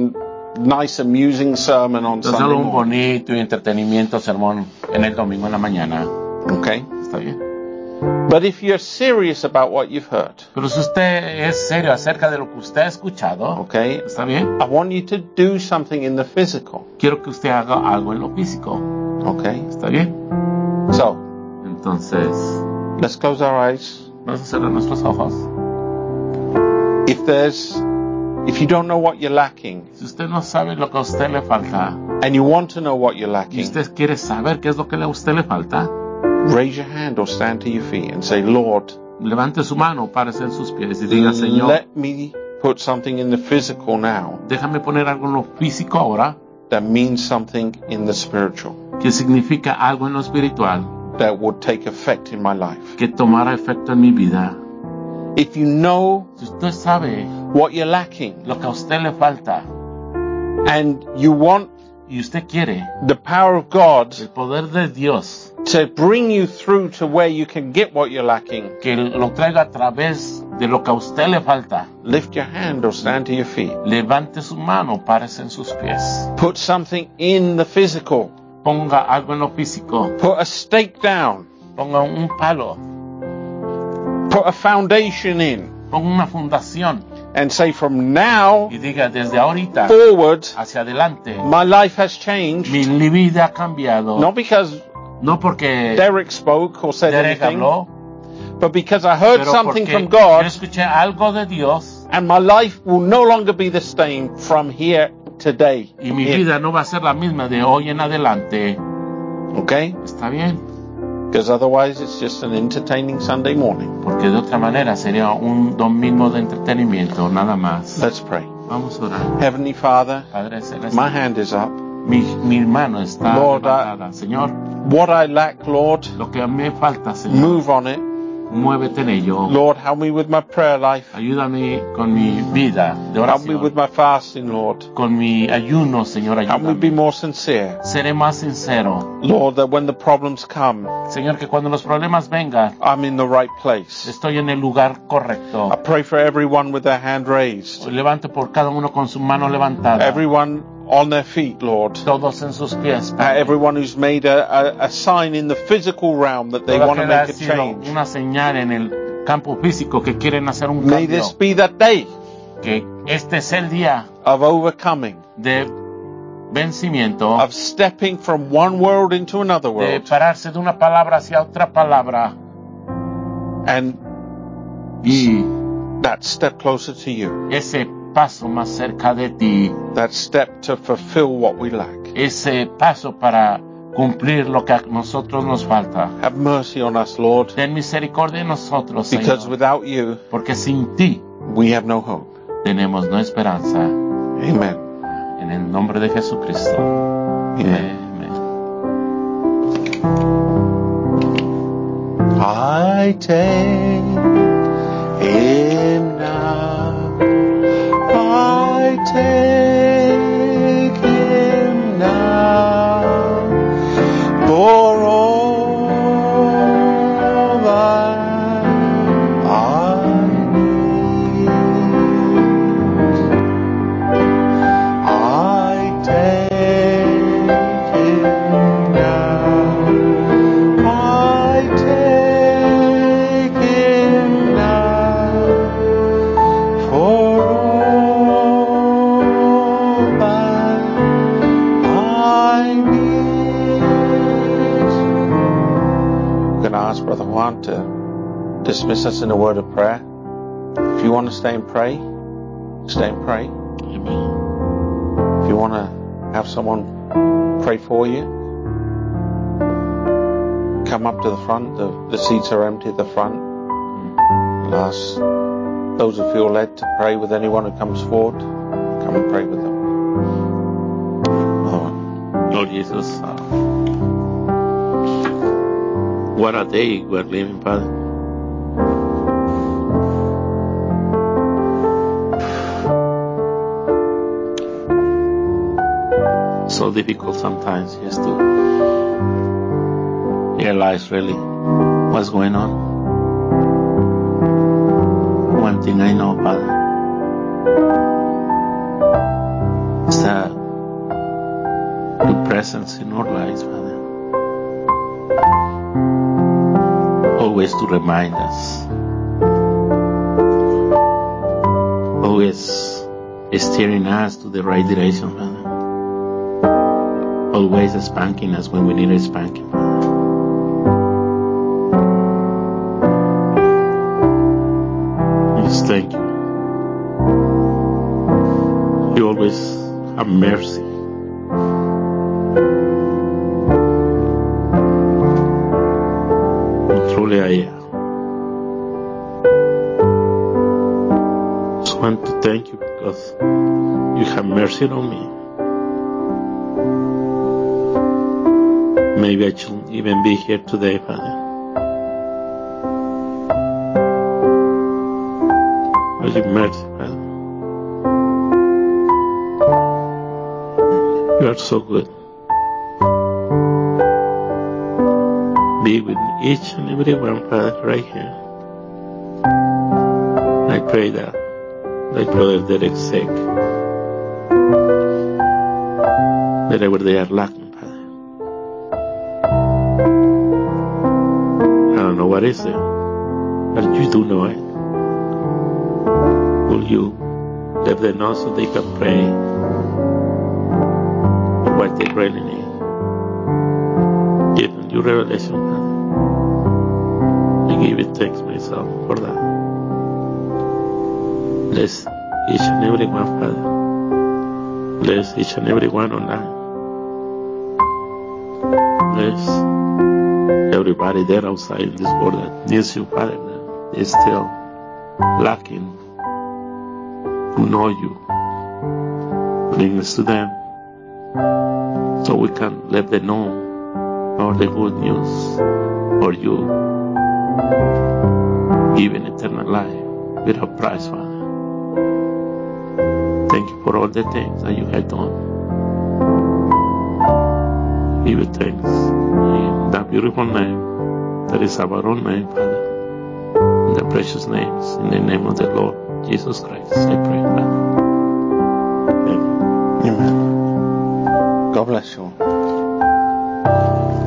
nice, amusing sermon on Es Sunday un morning. bonito y entretenimiento sermón en el domingo en la mañana. Okay? Está bien. But if you're serious about what you've heard, Pero si usted es serio acerca de lo que usted ha escuchado, okay, está bien. I want you to do something in the physical. Quiero que usted haga algo en lo físico. Okay? Está bien. So, Entonces, let's close our eyes. vamos a cerrar nuestros ojos. If there's, if you don't know what you're lacking, Si usted no sabe lo que a usted le falta, and you want to know what you're y lacking, usted quiere saber qué es lo que a usted le falta, raise your hand or stand to your feet and say, Lord, levante su mano, párese en sus pies y diga, Señor, let me put something in the physical now déjame poner algo en lo físico ahora that means something in the spiritual que significa algo en lo espiritual that would take effect in my life. que tomará efecto en mi vida. If you know Si usted sabe what you're lacking lo que a usted le falta and you want y usted quiere the power of God el poder de Dios to bring you through to where you can get what you're lacking, que lo traiga a través de lo que a usted le falta, lift your hand or stand to your feet. levante su mano, párese en sus pies. Put something in the physical. Ponga algo en lo físico, Put a stake down. ponga un palo, Put a foundation in ponga una fundación and say from now y diga desde ahorita forward, hacia adelante my life has changed. mi vida ha cambiado. Not because No porque Derek spoke or said Derek anything, habló, but because I heard something from yo God escuché algo de Dios and my life will no longer be the same from here today. y mi In. vida no va a ser la misma de hoy en adelante. Okay? Está bien, Because otherwise it's just an entertaining Sunday morning. porque de otra manera sería un domingo de entretenimiento, nada más. Let's pray. Vamos a orar. Heavenly Father, Padre my hand is up. mi, mi mano está Lord, I-. Señor, What I lack, Lord, lo que me falta, Señor, move on it. Muévete en ello. Lord, help me with my prayer life. Ayúdame con mi vida de Help me with oración, my fasting, Lord. con mi ayuno, Señor, Help me be ayúdame. more sincere. Seré más sincero, Lord, that when the problems come, Señor, que cuando los problemas vengan, I'm in the right place. estoy en el lugar I correcto. pray for everyone with their hand raised. Levanto por cada uno con su mano levantada. Everyone on their feet, Lord. Todos en sus pies. Uh, everyone who's made a, a, a sign in the physical realm that they want to make a change. una señal en el campo físico que quieren hacer un May cambio, this be that day que este es el día of overcoming, de vencimiento, of stepping from one world into another world. de pararse de una palabra hacia otra palabra and y that step closer to you, ese paso más cerca de ti, that step to fulfill what we lack. ese paso para cumplir lo que a nosotros nos falta. Have mercy on us, Lord, Ten misericordia de nosotros, because Señor, without you, porque sin ti we have no hope. tenemos no esperanza. Amen. En el nombre de Jesucristo. Amen. Amén. I take him now. Take us in a word of prayer. If you want to stay and pray, stay and pray. Amén. If you want to have someone pray for you, come up to the front. The, the seats are empty at the front. I'll ask those who feel led to pray with anyone who comes forward. Come and pray with them. Lord, Lord Jesus, uh, what a day we're living, Father. Difficult sometimes just to realize really what's going on. One thing I know, Father, is that your presence in our lives, Father. Always to remind us. Always steering us to the right direction, Father. Always spanking us when we need a spanking. Just thank you. You always have mercy. And truly I just want to thank you because you have mercy on me. Maybe I shouldn't even be here today, Father. But your mercy, Father. You are so good. Be with each and every one, Father, right here. I pray that thy brother Derek's sake, wherever they are lacking, There, but you do know it. Will you let them know so they can pray for what they really need? Give them your revelation. I give you thanks myself for that. Bless each and every one, Father. Bless each and every one online. Bless everybody there outside this world that needs you, Father, is still lacking to know you. Bring to them so we can let them know all the good news for you, giving eternal life without price, Father. Thank you for all the things that you have done. Give thanks that beautiful name that is our own name, Father. In the precious names, in the name of the Lord Jesus Christ, I pray, Father. Amen. God bless you.